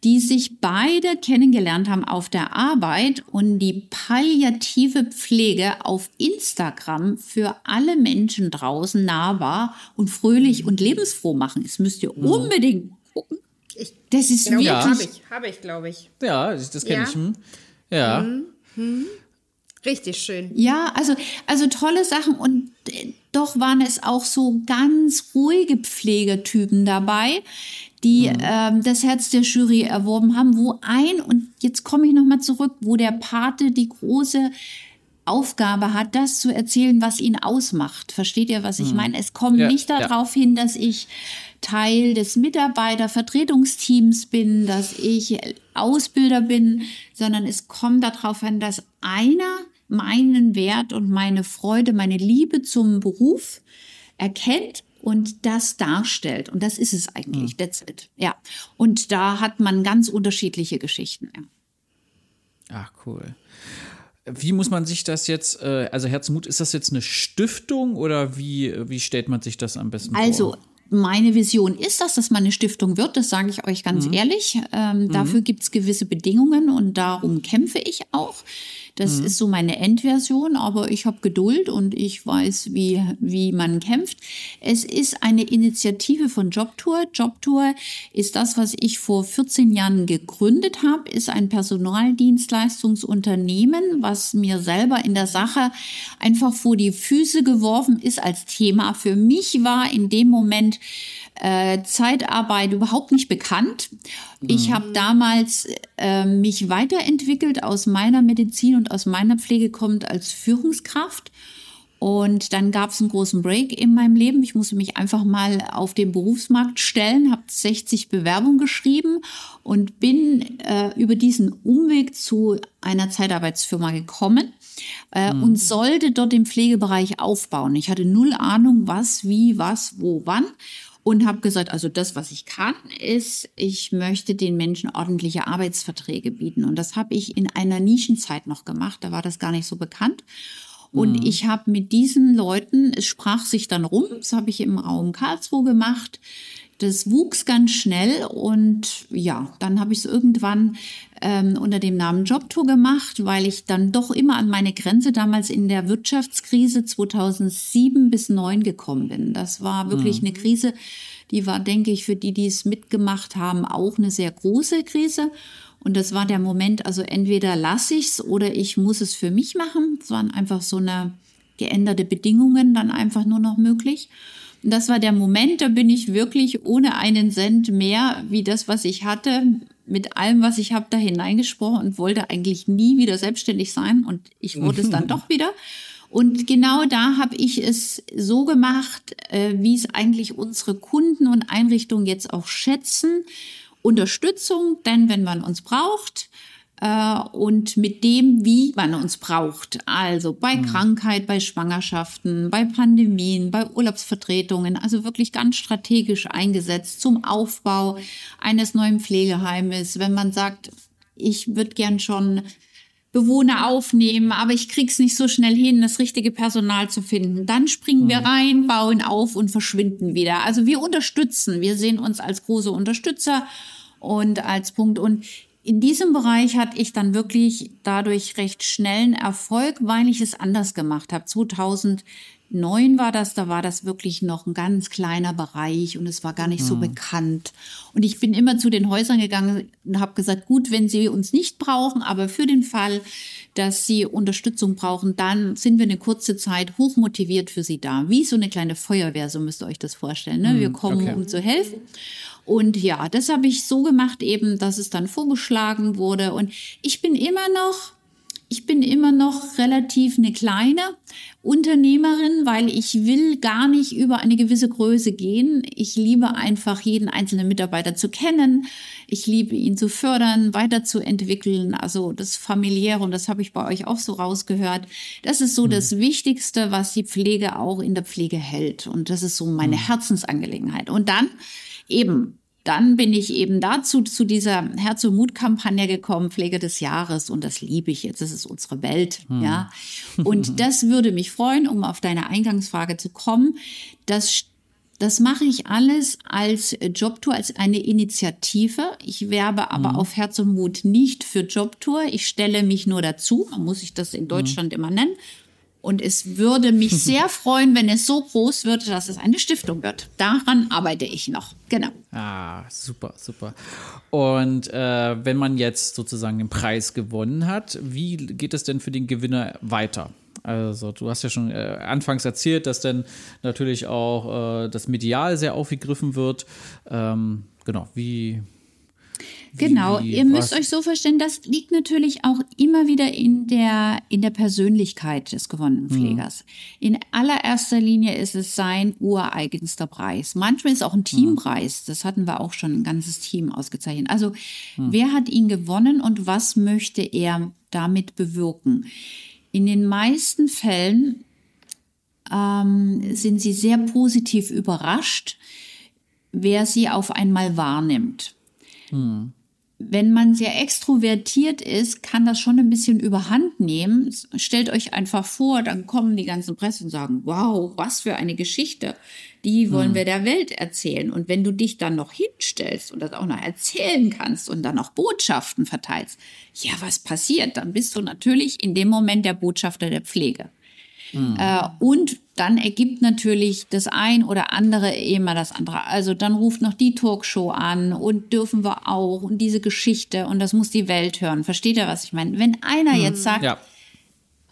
die sich beide kennengelernt haben auf der Arbeit und die palliative Pflege auf Instagram für alle Menschen draußen nahbar und fröhlich und lebensfroh machen. Das müsst ihr unbedingt gucken. Das ist genau, wirklich. Ja. Habe ich, habe ich glaube ich. Ja, das kenne ja. ich. Hm. Ja. Hm. Hm. Richtig schön. Ja, also, also tolle Sachen und äh, doch waren es auch so ganz ruhige Pflegetypen dabei, die mhm. ähm, das Herz der Jury erworben haben, wo ein, und jetzt komme ich nochmal zurück, wo der Pate die große Aufgabe hat, das zu erzählen, was ihn ausmacht. Versteht ihr, was ich mhm. meine? Es kommt ja, nicht darauf ja. hin, dass ich Teil des Mitarbeitervertretungsteams bin, dass ich Ausbilder bin, sondern es kommt darauf hin, dass einer meinen Wert und meine Freude, meine Liebe zum Beruf erkennt und das darstellt. Und das ist es eigentlich. Mhm. That's it. Ja. Und da hat man ganz unterschiedliche Geschichten. Ja. Ach, cool. Wie muss man sich das jetzt, äh, also Herzmut, ist das jetzt eine Stiftung oder wie, wie stellt man sich das am besten also, vor? meine Vision ist, dass das mal eine Stiftung wird, das sage ich euch ganz Mhm. ehrlich. Ähm, Dafür gibt es gewisse Bedingungen und darum kämpfe ich auch. Das ist so meine Endversion, aber ich habe Geduld und ich weiß, wie, wie man kämpft. Es ist eine Initiative von Jobtour. Jobtour ist das, was ich vor 14 Jahren gegründet habe, ist ein Personaldienstleistungsunternehmen, was mir selber in der Sache einfach vor die Füße geworfen ist als Thema. Für mich war in dem Moment äh, Zeitarbeit überhaupt nicht bekannt. Ich habe damals äh, mich weiterentwickelt aus meiner Medizin und aus meiner Pflege kommt als Führungskraft. Und dann gab es einen großen Break in meinem Leben. Ich musste mich einfach mal auf den Berufsmarkt stellen, habe 60 Bewerbungen geschrieben und bin äh, über diesen Umweg zu einer Zeitarbeitsfirma gekommen äh, und sollte dort den Pflegebereich aufbauen. Ich hatte null Ahnung, was, wie, was, wo, wann und habe gesagt, also das, was ich kann, ist, ich möchte den Menschen ordentliche Arbeitsverträge bieten. Und das habe ich in einer Nischenzeit noch gemacht. Da war das gar nicht so bekannt. Und ich habe mit diesen Leuten, es sprach sich dann rum, das habe ich im Raum Karlsruhe gemacht. Das wuchs ganz schnell und ja, dann habe ich es irgendwann ähm, unter dem Namen Jobtour gemacht, weil ich dann doch immer an meine Grenze damals in der Wirtschaftskrise 2007 bis 2009 gekommen bin. Das war wirklich eine Krise, die war, denke ich, für die, die es mitgemacht haben, auch eine sehr große Krise. Und das war der Moment, also entweder lasse ich es oder ich muss es für mich machen. Es waren einfach so eine geänderte Bedingungen dann einfach nur noch möglich. Und das war der Moment, da bin ich wirklich ohne einen Cent mehr wie das, was ich hatte, mit allem, was ich habe, da hineingesprochen und wollte eigentlich nie wieder selbstständig sein. Und ich wurde es dann doch wieder. Und genau da habe ich es so gemacht, äh, wie es eigentlich unsere Kunden und Einrichtungen jetzt auch schätzen. Unterstützung, denn wenn man uns braucht, und mit dem, wie man uns braucht. Also bei Krankheit, bei Schwangerschaften, bei Pandemien, bei Urlaubsvertretungen, also wirklich ganz strategisch eingesetzt zum Aufbau eines neuen Pflegeheimes. Wenn man sagt, ich würde gern schon Bewohner aufnehmen, aber ich krieg's nicht so schnell hin, das richtige Personal zu finden. Dann springen wir rein, bauen auf und verschwinden wieder. Also wir unterstützen. Wir sehen uns als große Unterstützer und als Punkt. Und in diesem Bereich hatte ich dann wirklich dadurch recht schnellen Erfolg, weil ich es anders gemacht habe. 2009 war das, da war das wirklich noch ein ganz kleiner Bereich und es war gar nicht so bekannt. Und ich bin immer zu den Häusern gegangen und habe gesagt, gut, wenn sie uns nicht brauchen, aber für den Fall, dass sie Unterstützung brauchen, dann sind wir eine kurze Zeit hochmotiviert für sie da. Wie so eine kleine Feuerwehr, so müsst ihr euch das vorstellen. Ne? Wir kommen, okay. um zu helfen. Und ja, das habe ich so gemacht eben, dass es dann vorgeschlagen wurde. Und ich bin immer noch, ich bin immer noch relativ eine kleine Unternehmerin, weil ich will gar nicht über eine gewisse Größe gehen. Ich liebe einfach jeden einzelnen Mitarbeiter zu kennen. Ich liebe ihn zu fördern, weiterzuentwickeln. Also das familiäre, und das habe ich bei euch auch so rausgehört. Das ist so das Wichtigste, was die Pflege auch in der Pflege hält. Und das ist so meine Herzensangelegenheit. Und dann eben dann bin ich eben dazu zu dieser Herz- und Mut-Kampagne gekommen, Pflege des Jahres, und das liebe ich jetzt. Das ist unsere Welt, ja. Und das würde mich freuen, um auf deine Eingangsfrage zu kommen. Das das mache ich alles als Jobtour, als eine Initiative. Ich werbe aber auf Herz und Mut nicht für Jobtour. Ich stelle mich nur dazu. Man muss sich das in Deutschland immer nennen. Und es würde mich sehr freuen, wenn es so groß wird, dass es eine Stiftung wird. Daran arbeite ich noch. Genau. Ah, super, super. Und äh, wenn man jetzt sozusagen den Preis gewonnen hat, wie geht es denn für den Gewinner weiter? Also du hast ja schon äh, anfangs erzählt, dass dann natürlich auch äh, das Medial sehr aufgegriffen wird. Ähm, genau, wie, Genau, ihr müsst euch so verstehen, das liegt natürlich auch immer wieder in der, in der Persönlichkeit des gewonnenen Pflegers. In allererster Linie ist es sein ureigenster Preis. Manchmal ist es auch ein Teampreis. Das hatten wir auch schon ein ganzes Team ausgezeichnet. Also, wer hat ihn gewonnen und was möchte er damit bewirken? In den meisten Fällen ähm, sind sie sehr positiv überrascht, wer sie auf einmal wahrnimmt. Wenn man sehr extrovertiert ist, kann das schon ein bisschen überhand nehmen. Stellt euch einfach vor, dann kommen die ganzen Presse und sagen, wow, was für eine Geschichte. Die wollen wir der Welt erzählen. Und wenn du dich dann noch hinstellst und das auch noch erzählen kannst und dann noch Botschaften verteilst, ja, was passiert? Dann bist du natürlich in dem Moment der Botschafter der Pflege. Äh, und dann ergibt natürlich das ein oder andere immer das andere. Also dann ruft noch die Talkshow an und dürfen wir auch und diese Geschichte und das muss die Welt hören. Versteht ihr, was ich meine? Wenn einer jetzt sagt, Ja.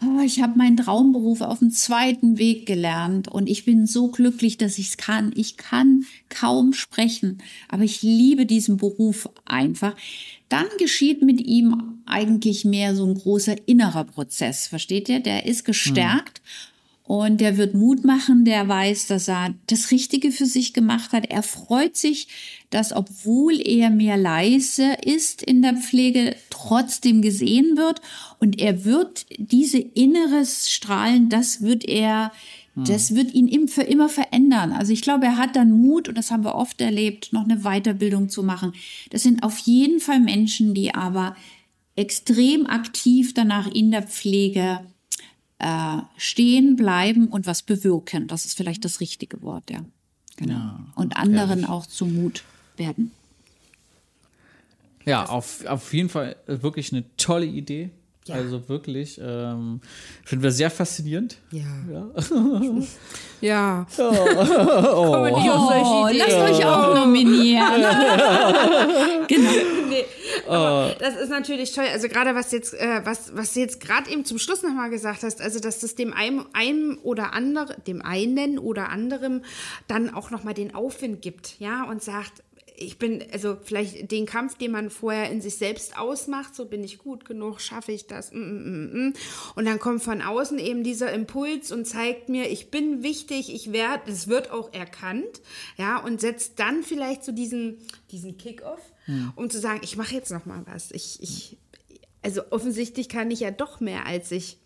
oh, ich habe meinen Traumberuf auf dem zweiten Weg gelernt und ich bin so glücklich, dass ich es kann. Ich kann kaum sprechen, aber ich liebe diesen Beruf einfach. Dann geschieht mit ihm eigentlich mehr so ein großer innerer Prozess. Versteht ihr? Der ist gestärkt. Und der wird Mut machen, der weiß, dass er das Richtige für sich gemacht hat. Er freut sich, dass obwohl er mehr leise ist in der Pflege, trotzdem gesehen wird. Und er wird diese inneres Strahlen, das wird er, das wird ihn im, für immer verändern. Also ich glaube, er hat dann Mut, und das haben wir oft erlebt, noch eine Weiterbildung zu machen. Das sind auf jeden Fall Menschen, die aber extrem aktiv danach in der Pflege äh, stehen bleiben und was bewirken. Das ist vielleicht das richtige Wort, ja. Genau. und anderen auch zu Mut werden. Ja, auf, auf jeden Fall wirklich eine tolle Idee. Also wirklich, ähm, finden wir sehr faszinierend. Ja. Ja. Ja. Oh, lasst euch auch nominieren. genau. Nee, aber das ist natürlich toll. Also gerade was jetzt, äh, was, was du jetzt gerade eben zum Schluss nochmal gesagt hast, also dass das dem einem, einem oder anderen, dem einen oder anderem dann auch nochmal den Aufwind gibt, ja, und sagt, ich bin, also vielleicht den Kampf, den man vorher in sich selbst ausmacht, so bin ich gut genug, schaffe ich das, mm, mm, mm, und dann kommt von außen eben dieser Impuls und zeigt mir, ich bin wichtig, ich werde, es wird auch erkannt, ja, und setzt dann vielleicht so diesen, diesen Kick-Off, um zu sagen, ich mache jetzt noch mal was, ich, ich, also offensichtlich kann ich ja doch mehr, als ich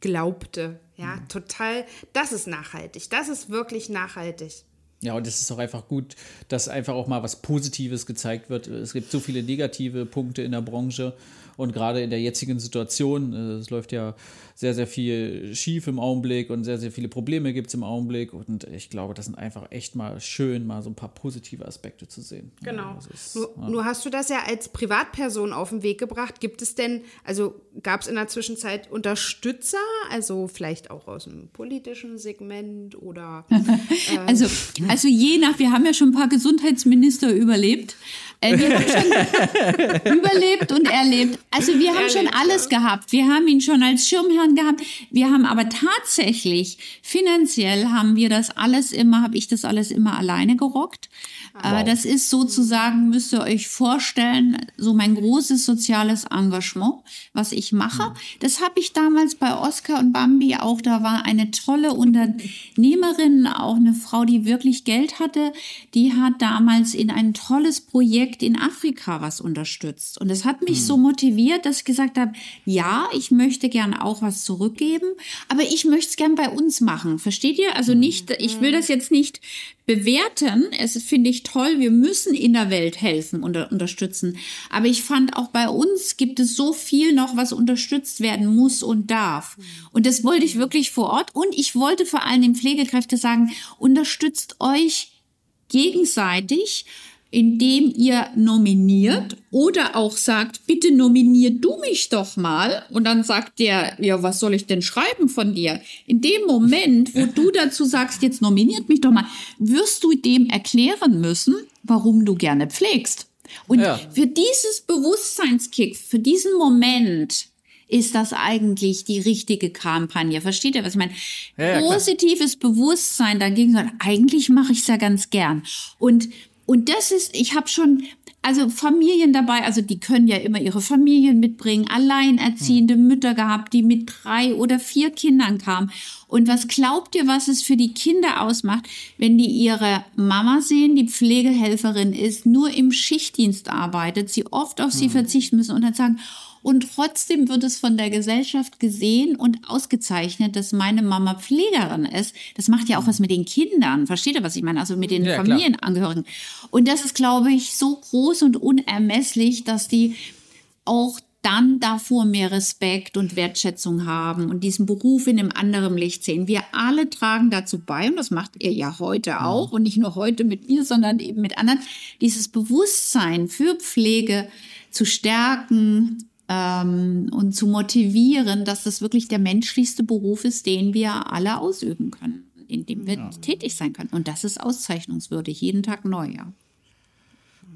glaubte, ja, total, das ist nachhaltig, das ist wirklich nachhaltig. Ja, und es ist auch einfach gut, dass einfach auch mal was Positives gezeigt wird. Es gibt so viele negative Punkte in der Branche und gerade in der jetzigen Situation, äh, es läuft ja sehr, sehr viel schief im Augenblick und sehr, sehr viele Probleme gibt es im Augenblick und ich glaube, das sind einfach echt mal schön, mal so ein paar positive Aspekte zu sehen. Genau. Ja, ist, nur, ja. nur hast du das ja als Privatperson auf den Weg gebracht. Gibt es denn, also gab es in der Zwischenzeit Unterstützer, also vielleicht auch aus dem politischen Segment oder Also, also je nach, wir haben ja schon ein paar Gesundheitsminister überlebt. Äh, wir haben schon überlebt und erlebt. Also wir haben schon alles gehabt. Wir haben ihn schon als Schirmherrn gehabt. Wir haben aber tatsächlich, finanziell haben wir das alles immer, habe ich das alles immer alleine gerockt. Äh, das ist sozusagen, müsst ihr euch vorstellen, so mein großes soziales Engagement, was ich mache. Das habe ich damals bei Oscar und Bambi auch. Da war eine tolle Unternehmerin, auch eine Frau, die wirklich Geld hatte. Die hat damals in ein tolles Projekt in Afrika was unterstützt. Und das hat mich so motiviert, dass ich gesagt habe, ja, ich möchte gern auch was zurückgeben, aber ich möchte es gern bei uns machen. Versteht ihr? Also nicht, ich will das jetzt nicht bewerten. Es finde ich toll. Wir müssen in der Welt helfen und unterstützen. Aber ich fand auch bei uns gibt es so viel noch, was unterstützt werden muss und darf. Und das wollte ich wirklich vor Ort. Und ich wollte vor allem den Pflegekräften sagen, unterstützt euch gegenseitig, indem ihr nominiert oder auch sagt, bitte nominier du mich doch mal. Und dann sagt der, ja, was soll ich denn schreiben von dir? In dem Moment, wo du dazu sagst, jetzt nominiert mich doch mal, wirst du dem erklären müssen, warum du gerne pflegst. Und Ja. für dieses Bewusstseinskick, für diesen Moment, ist das eigentlich die richtige Kampagne. Versteht ihr, was ich meine? Ja, ja, klar. Positives Bewusstsein dagegen eigentlich mache ich es ja ganz gern. Und, und das ist, ich habe schon, also Familien dabei, also die können ja immer ihre Familien mitbringen, alleinerziehende Mütter gehabt, die mit drei oder vier Kindern kamen. Und was glaubt ihr, was es für die Kinder ausmacht, wenn die ihre Mama sehen, die Pflegehelferin ist, nur im Schichtdienst arbeitet, sie oft auf sie verzichten müssen und dann sagen, Und trotzdem wird es von der Gesellschaft gesehen und ausgezeichnet, dass meine Mama Pflegerin ist. Das macht ja auch was mit den Kindern. Versteht ihr, was ich meine? Also mit den Ja, klar. Familienangehörigen. Und das ist, glaube ich, so groß und unermesslich, dass die auch dann davor mehr Respekt und Wertschätzung haben und diesen Beruf in einem anderen Licht sehen. Wir alle tragen dazu bei, und das macht ihr ja heute auch, und nicht nur heute mit mir, sondern eben mit anderen, dieses Bewusstsein für Pflege zu stärken ähm, und zu motivieren, dass das wirklich der menschlichste Beruf ist, den wir alle ausüben können, in dem wir tätig sein können. Und das ist auszeichnungswürdig, jeden Tag neu, ja.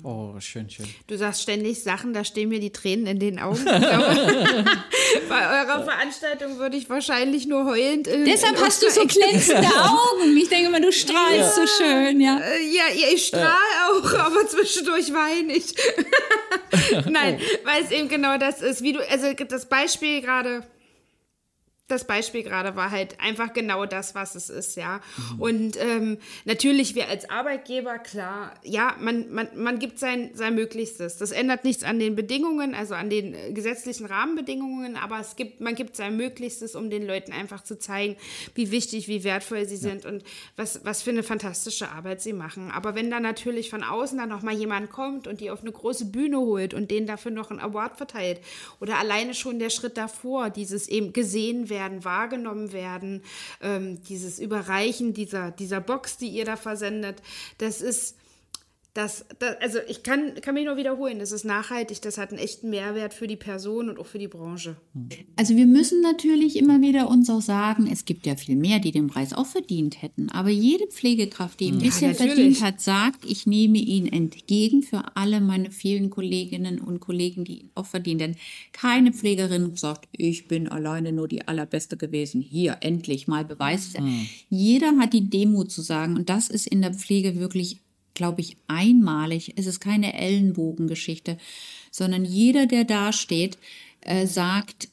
Oh, schön, schön. Du sagst ständig Sachen, da stehen mir die Tränen in den Augen. Bei eurer Veranstaltung würde ich wahrscheinlich nur heulend. In, Deshalb in hast du so glänzende Augen. Ich denke mal, du strahlst so schön, ja. Äh, Ja, ja, ich strahle auch, aber zwischendurch weine ich. Nein, weil es eben genau das ist, wie du, also das Beispiel gerade, das Beispiel gerade war halt einfach genau das, was es ist, ja. Und ähm, natürlich, wir als Arbeitgeber, klar, ja, man, man, man gibt sein, sein Möglichstes. Das ändert nichts an den Bedingungen, also an den äh, gesetzlichen Rahmenbedingungen, aber es gibt, man gibt sein Möglichstes, um den Leuten einfach zu zeigen, wie wichtig, wie wertvoll sie sind und was, was für eine fantastische Arbeit sie machen. Aber wenn da natürlich von außen dann nochmal jemand kommt und die auf eine große Bühne holt und denen dafür noch einen Award verteilt oder alleine schon der Schritt davor, dieses eben gesehen werden, wahrgenommen werden, ähm, dieses Überreichen dieser, dieser Box, die ihr da versendet, das ist, das, das, also ich kann, kann mich nur wiederholen, das ist nachhaltig, das hat einen echten Mehrwert für die Person und auch für die Branche. Also wir müssen natürlich immer wieder uns auch sagen, es gibt ja viel mehr, die den Preis auch verdient hätten. Aber jede Pflegekraft, die bisher natürlich. verdient hat, sagt, ich nehme ihn entgegen für alle meine vielen Kolleginnen und Kollegen, die ihn auch verdienen. Denn keine Pflegerin sagt, ich bin alleine nur die allerbeste gewesen. Hier, endlich mal Beweis. Jeder hat die Demut zu sagen. Und das ist in der Pflege wirklich glaube ich, einmalig. Es ist keine Ellenbogengeschichte, sondern jeder, der da steht, äh, sagt,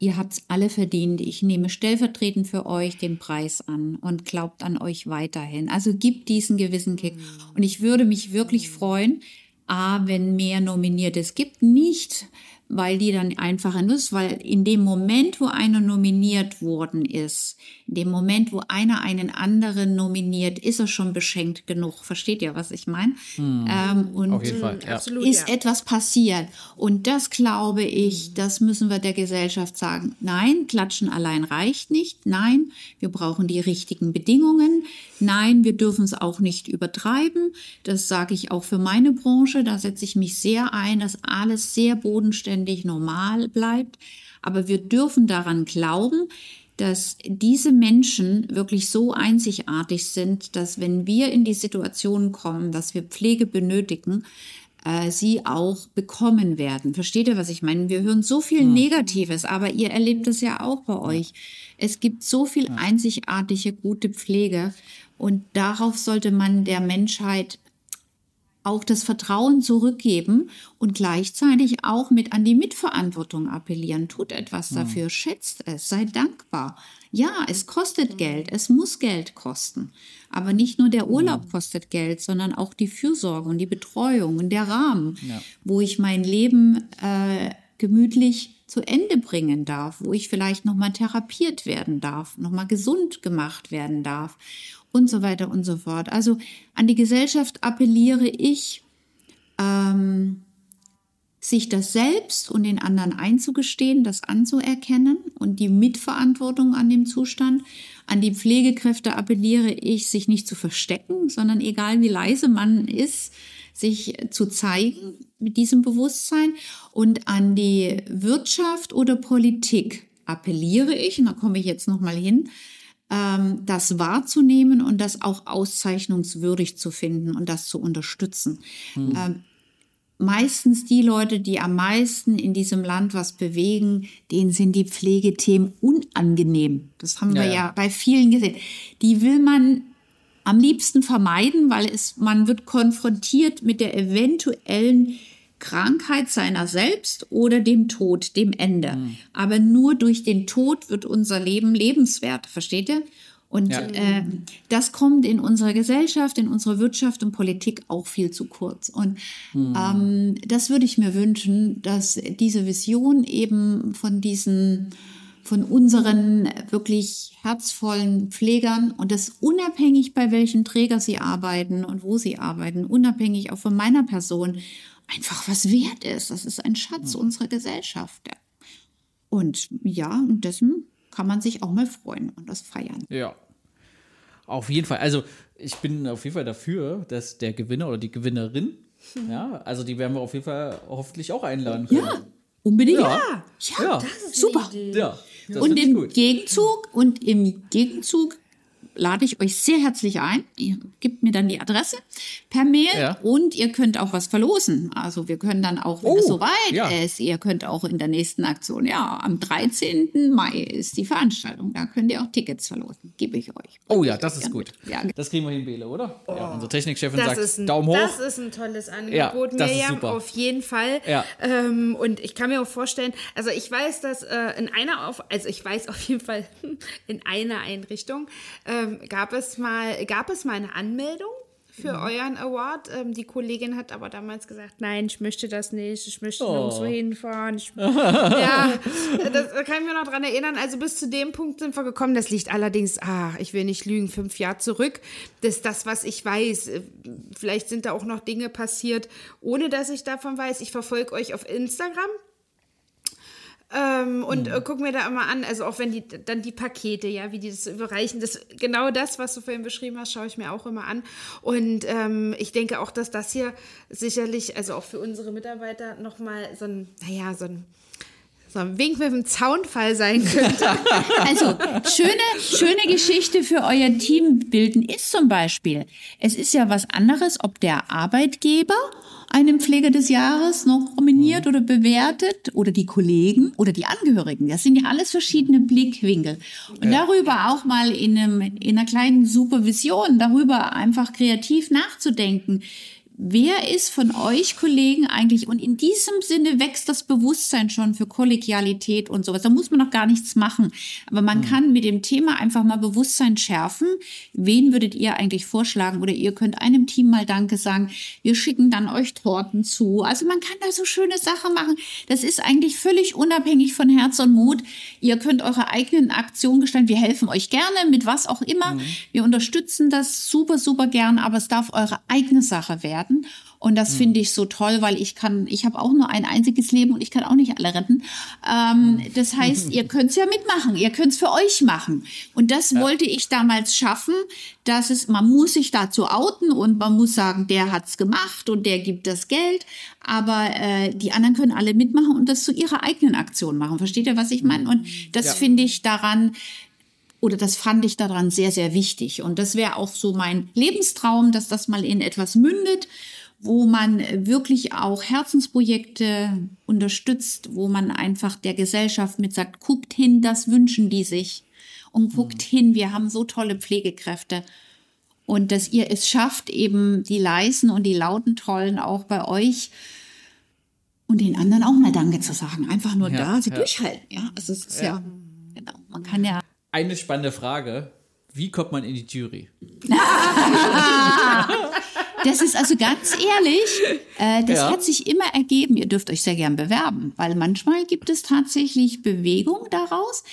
ihr habt's alle verdient. Ich nehme stellvertretend für euch den Preis an und glaubt an euch weiterhin. Also gibt diesen gewissen Kick. Und ich würde mich wirklich freuen, A, wenn mehr Nominiertes gibt, nicht weil die dann einfach ein ist, weil in dem Moment, wo einer nominiert worden ist, in dem Moment, wo einer einen anderen nominiert, ist er schon beschenkt genug. Versteht ihr, was ich meine? Ähm, und Auf jeden Fall, ja. Absolut, ist ja. etwas passiert. Und das glaube ich, das müssen wir der Gesellschaft sagen. Nein, klatschen allein reicht nicht. Nein, wir brauchen die richtigen Bedingungen. Nein, wir dürfen es auch nicht übertreiben. Das sage ich auch für meine Branche. Da setze ich mich sehr ein, dass alles sehr bodenständig normal bleibt. Aber wir dürfen daran glauben, dass diese Menschen wirklich so einzigartig sind, dass wenn wir in die Situation kommen, dass wir Pflege benötigen, äh, sie auch bekommen werden. Versteht ihr, was ich meine? Wir hören so viel Negatives, aber ihr erlebt es ja auch bei euch. Es gibt so viel einzigartige, gute Pflege und darauf sollte man der Menschheit auch das Vertrauen zurückgeben und gleichzeitig auch mit an die Mitverantwortung appellieren. Tut etwas dafür, schätzt es, sei dankbar. Ja, es kostet Geld, es muss Geld kosten. Aber nicht nur der Urlaub kostet Geld, sondern auch die Fürsorge und die Betreuung und der Rahmen, wo ich mein Leben äh, gemütlich zu Ende bringen darf, wo ich vielleicht nochmal therapiert werden darf, nochmal gesund gemacht werden darf und so weiter und so fort. Also an die Gesellschaft appelliere ich, ähm, sich das selbst und den anderen einzugestehen, das anzuerkennen und die Mitverantwortung an dem Zustand. An die Pflegekräfte appelliere ich, sich nicht zu verstecken, sondern egal wie leise man ist, sich zu zeigen mit diesem Bewusstsein. Und an die Wirtschaft oder Politik appelliere ich, und da komme ich jetzt nochmal hin, ähm, das wahrzunehmen und das auch auszeichnungswürdig zu finden und das zu unterstützen. Ähm, meistens die Leute, die am meisten in diesem Land was bewegen, denen sind die Pflegethemen unangenehm. Das haben Ja, wir ja. ja bei vielen gesehen. Die will man am liebsten vermeiden, weil es, man wird konfrontiert mit der eventuellen Krankheit seiner selbst oder dem Tod, dem Ende. Aber nur durch den Tod wird unser Leben lebenswert, versteht ihr? Und Ja. äh, das kommt in unserer Gesellschaft, in unserer Wirtschaft und Politik auch viel zu kurz. Und ähm, das würde ich mir wünschen, dass diese Vision eben von diesen, von unseren wirklich herzvollen Pflegern und das unabhängig bei welchem Träger sie arbeiten und wo sie arbeiten, unabhängig auch von meiner Person, einfach was wert ist. Das ist ein Schatz unserer Gesellschaft. Und ja, und dessen kann man sich auch mal freuen und das feiern. Ja. Auf jeden Fall. Also, ich bin auf jeden Fall dafür, dass der Gewinner oder die Gewinnerin, ja, also die werden wir auf jeden Fall hoffentlich auch einladen können. Ja, unbedingt. Ja. Ja, Ja. super. Ja, das und im gut. Gegenzug und im Gegenzug lade ich euch sehr herzlich ein. Ihr gebt mir dann die Adresse per Mail Ja. und ihr könnt auch was verlosen. Also wir können dann auch, wenn es Oh, soweit ja. ist, ihr könnt auch in der nächsten Aktion, ja, am 13. Mai ist die Veranstaltung. Da könnt ihr auch Tickets verlosen. Gebe ich euch. Oh ja, das ist gut. Ja. Das kriegen wir hin, Bele, oder? Ja, unsere Technikchefin Das sagt ist, ein, Daumen hoch. das ist ein tolles Angebot, ist Miriam, auf jeden Fall. Ja. Ähm, und ich kann mir auch vorstellen, also ich weiß, dass äh, in einer, auf, also ich weiß auf jeden Fall, in einer Einrichtung ähm, gab es mal, gab es mal eine Anmeldung für Mhm. euren Award. Ähm, die Kollegin hat aber damals gesagt, nein, ich möchte das nicht, ich möchte Oh. nirgendwo hinfahren. Ich, ja, das da kann ich mir noch dran erinnern. Also bis zu dem Punkt sind wir gekommen. Das liegt allerdings, ah, ich will nicht lügen, fünf Jahre zurück. Das ist das, was ich weiß. Äh, Vielleicht sind da auch noch Dinge passiert, ohne dass ich davon weiß. Ich verfolge euch auf Instagram. Ähm, und äh, guck mir da immer an, also auch wenn die dann die Pakete, ja, wie die das überreichen, das genau das, was du vorhin beschrieben hast, schaue ich mir auch immer an. Und ähm, ich denke auch, dass das hier sicherlich, also auch für unsere Mitarbeiter nochmal so ein, naja, so ein, so ein Wink mit dem Zaunfall sein könnte. Also, schöne, schöne Geschichte für euer Team bilden ist zum Beispiel, es ist ja was anderes, ob der Arbeitgeber einen Pfleger des Jahres noch nominiert oder bewertet oder die Kollegen oder die Angehörigen. Das sind ja alles verschiedene Blickwinkel. Und darüber auch mal in, einem, in einer kleinen Supervision, darüber einfach kreativ nachzudenken. Wer ist von euch Kollegen eigentlich? Und in diesem Sinne wächst das Bewusstsein schon für Kollegialität und sowas. Da muss man noch gar nichts machen. Aber man kann mit dem Thema einfach mal Bewusstsein schärfen. Wen würdet ihr eigentlich vorschlagen? Oder ihr könnt einem Team mal Danke sagen. Wir schicken dann euch Torten zu. Also man kann da so schöne Sachen machen. Das ist eigentlich völlig unabhängig von Herz und Mut. Ihr könnt eure eigenen Aktionen gestalten. Wir helfen euch gerne mit was auch immer. Wir unterstützen das super, super gern. Aber es darf eure eigene Sache werden. Und das finde ich so toll, weil ich kann, ich habe auch nur ein einziges Leben und ich kann auch nicht alle retten. Ähm, das heißt, ihr könnt es ja mitmachen, ihr könnt es für euch machen. Und das wollte ich damals schaffen, dass es, man muss sich dazu outen und man muss sagen, der hat's gemacht und der gibt das Geld. Aber äh, die anderen können alle mitmachen und das zu ihrer eigenen Aktion machen. Versteht ihr, was ich meine? Und das finde ich daran oder das fand ich daran sehr, sehr wichtig. Und das wäre auch so mein Lebenstraum, dass das mal in etwas mündet, wo man wirklich auch Herzensprojekte unterstützt, wo man einfach der Gesellschaft mit sagt, guckt hin, das wünschen die sich. Und guckt hin, wir haben so tolle Pflegekräfte. Und dass ihr es schafft, eben die leisen und die lauten Trollen auch bei euch und den anderen auch mal Danke zu sagen. Einfach nur Ja, da, sie ja. durchhalten. Ja, also es ist ja, genau. Man kann ja Eine spannende Frage. Wie kommt man in die Jury? Das ist also ganz ehrlich, äh, das Ja. hat sich immer ergeben. Ihr dürft euch sehr gern bewerben, weil manchmal gibt es tatsächlich Bewegung daraus.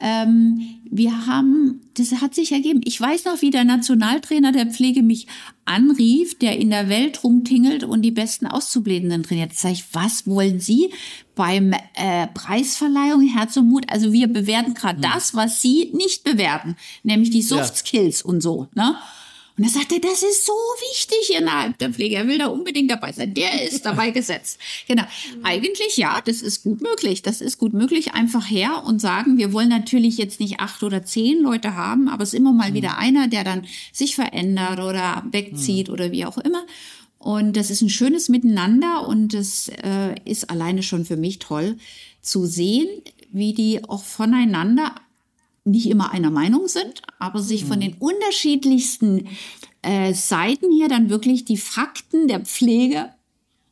Ähm, wir haben, das hat sich ergeben. Ich weiß noch, wie der Nationaltrainer der Pflege mich anrief, der in der Welt rumtingelt und die besten Auszubildenden trainiert. Da sag ich, was wollen Sie beim äh, Preisverleihung Herz und Mut? Also wir bewerten gerade das, was Sie nicht bewerten, nämlich die Ja. Soft Skills und so. Ne? Und er sagte, das ist so wichtig innerhalb der Pflege. Er will da unbedingt dabei sein. Der ist dabei gesetzt. Genau. Eigentlich ja, das ist gut möglich. Das ist gut möglich. Einfach her und sagen, wir wollen natürlich jetzt nicht acht oder zehn Leute haben, aber es ist immer mal wieder einer, der dann sich verändert oder wegzieht oder wie auch immer. Und das ist ein schönes Miteinander und es äh, ist alleine schon für mich toll zu sehen, wie die auch voneinander nicht immer einer Meinung sind, aber sich von den unterschiedlichsten äh, Seiten hier dann wirklich die Fakten der Pflege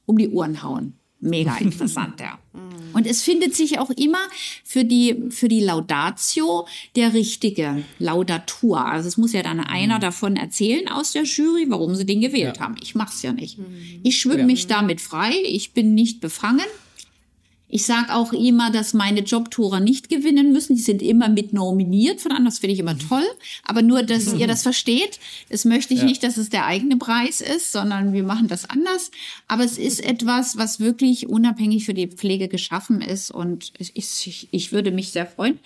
um die Ohren hauen. mega interessant, ja. Und es findet sich auch immer für die, für die Laudatio der richtige Laudatur. Also es muss ja dann einer davon erzählen aus der Jury, warum sie den gewählt Ja. haben. Ich mach's ja nicht. Ich schwimme Ja. mich damit frei. Ich bin nicht befangen. Ich sage auch immer, dass meine Jobtourer nicht gewinnen müssen. Die sind immer mit nominiert von anderen. Das finde ich immer toll. Aber nur, dass ihr das versteht. Es möchte ich Ja. nicht, dass es der eigene Preis ist, sondern wir machen das anders. Aber es ist etwas, was wirklich unabhängig für die Pflege geschaffen ist. Und ist, ich, ich würde mich sehr freuen.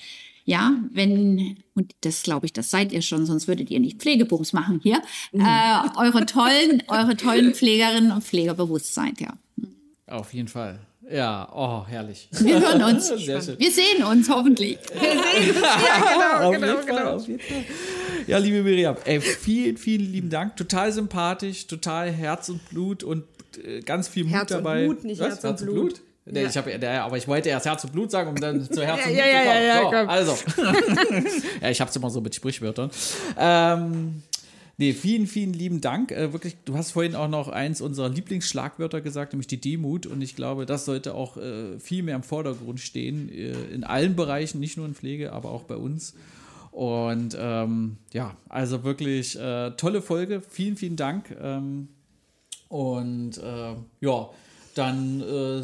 Ja, wenn, und das glaube ich, das seid ihr schon, sonst würdet ihr nicht Pflegebums machen hier, äh, eure tollen, eure tollen Pflegerinnen und Pfleger bewusst seid, ja. Auf jeden Fall. Ja, oh, herrlich. Wir hören uns. Sehr schön. Wir sehen uns hoffentlich. ja, auf genau, jeden genau, Fall, genau. jeden Fall. Ja, liebe Miriam, ey, vielen, vielen lieben Dank. Total sympathisch, total Herz und Blut und äh, ganz viel Mut Herz und dabei. Blut, nicht Herz und Blut. Nee, Ja. ich hab, ja, aber ich wollte erst Herz und Blut sagen, um dann zu Herz Ja, und ja, Blut ja, zu kommen. ja, ja, so, komm. Also, ja, ich hab's immer so mit Sprichwörtern. Ähm, nee, vielen, vielen lieben Dank. Äh, wirklich, du hast vorhin auch noch eins unserer Lieblingsschlagwörter gesagt, nämlich die Demut. Und ich glaube, das sollte auch äh, viel mehr im Vordergrund stehen, äh, in allen Bereichen, nicht nur in Pflege, aber auch bei uns. Und ähm, ja, also wirklich äh, tolle Folge. Vielen, vielen Dank. Ähm, und äh, ja, dann äh,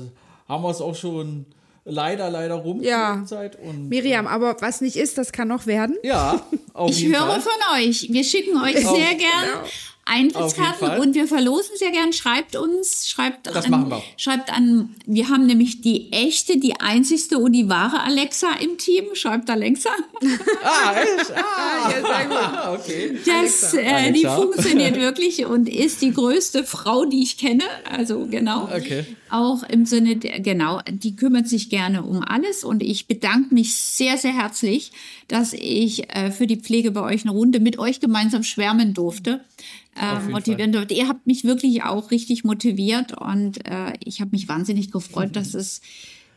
haben wir es auch schon leider, leider rum Ja. Zeit. Und, Miriam, aber was nicht ist, das kann noch werden. Ja, auf Ich jeden höre Fall. von euch. Wir schicken euch sehr gern genau. Eintrittskarten und wir verlosen sehr gern. Schreibt uns, schreibt Das an, machen wir. Schreibt an, wir haben nämlich die echte, die einzigste und die wahre Alexa im Team. Schreibt Alexa. Ah, echt? Ah, Ja, sehr gut. okay. Das, äh, die Alexa. funktioniert wirklich und ist die größte Frau, die ich kenne. Also genau. Okay. Auch im Sinne der, genau, die kümmert sich gerne um alles und ich bedanke mich sehr, sehr herzlich, dass ich äh, für die Pflege bei euch eine Runde mit euch gemeinsam schwärmen durfte. Äh, motivieren durfte. Ihr habt mich wirklich auch richtig motiviert und äh, ich habe mich wahnsinnig gefreut, dass es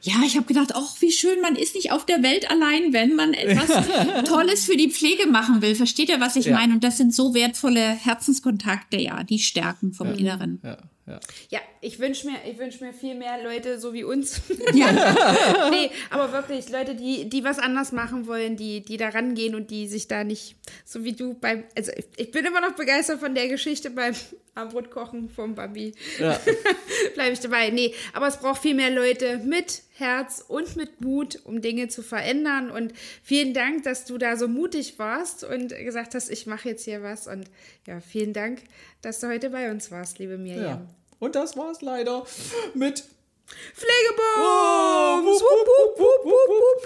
ja, ich habe gedacht, ach, wie schön, man ist nicht auf der Welt allein, wenn man etwas Tolles für die Pflege machen will. Versteht ihr, was ich Ja. meine? Und das sind so wertvolle Herzenskontakte, ja, die stärken vom Inneren. Ja, ja. Ja, ich wünsche mir, ich wünsch mir viel mehr Leute so wie uns. Ja. nee, aber wirklich Leute, die, die was anders machen wollen, die, die da rangehen und die sich da nicht, so wie du beim, also ich, ich bin immer noch begeistert von der Geschichte beim Abendbrotkochen vom Babi. Ja. Bleibe ich dabei. Nee, aber es braucht viel mehr Leute mit Herz und mit Mut, um Dinge zu verändern. Und vielen Dank, dass du da so mutig warst und gesagt hast, ich mache jetzt hier was. Und ja, vielen Dank, dass du heute bei uns warst, liebe Miriam. ja. Und das war's leider mit Pflegebums! Wupp, wupp, wupp,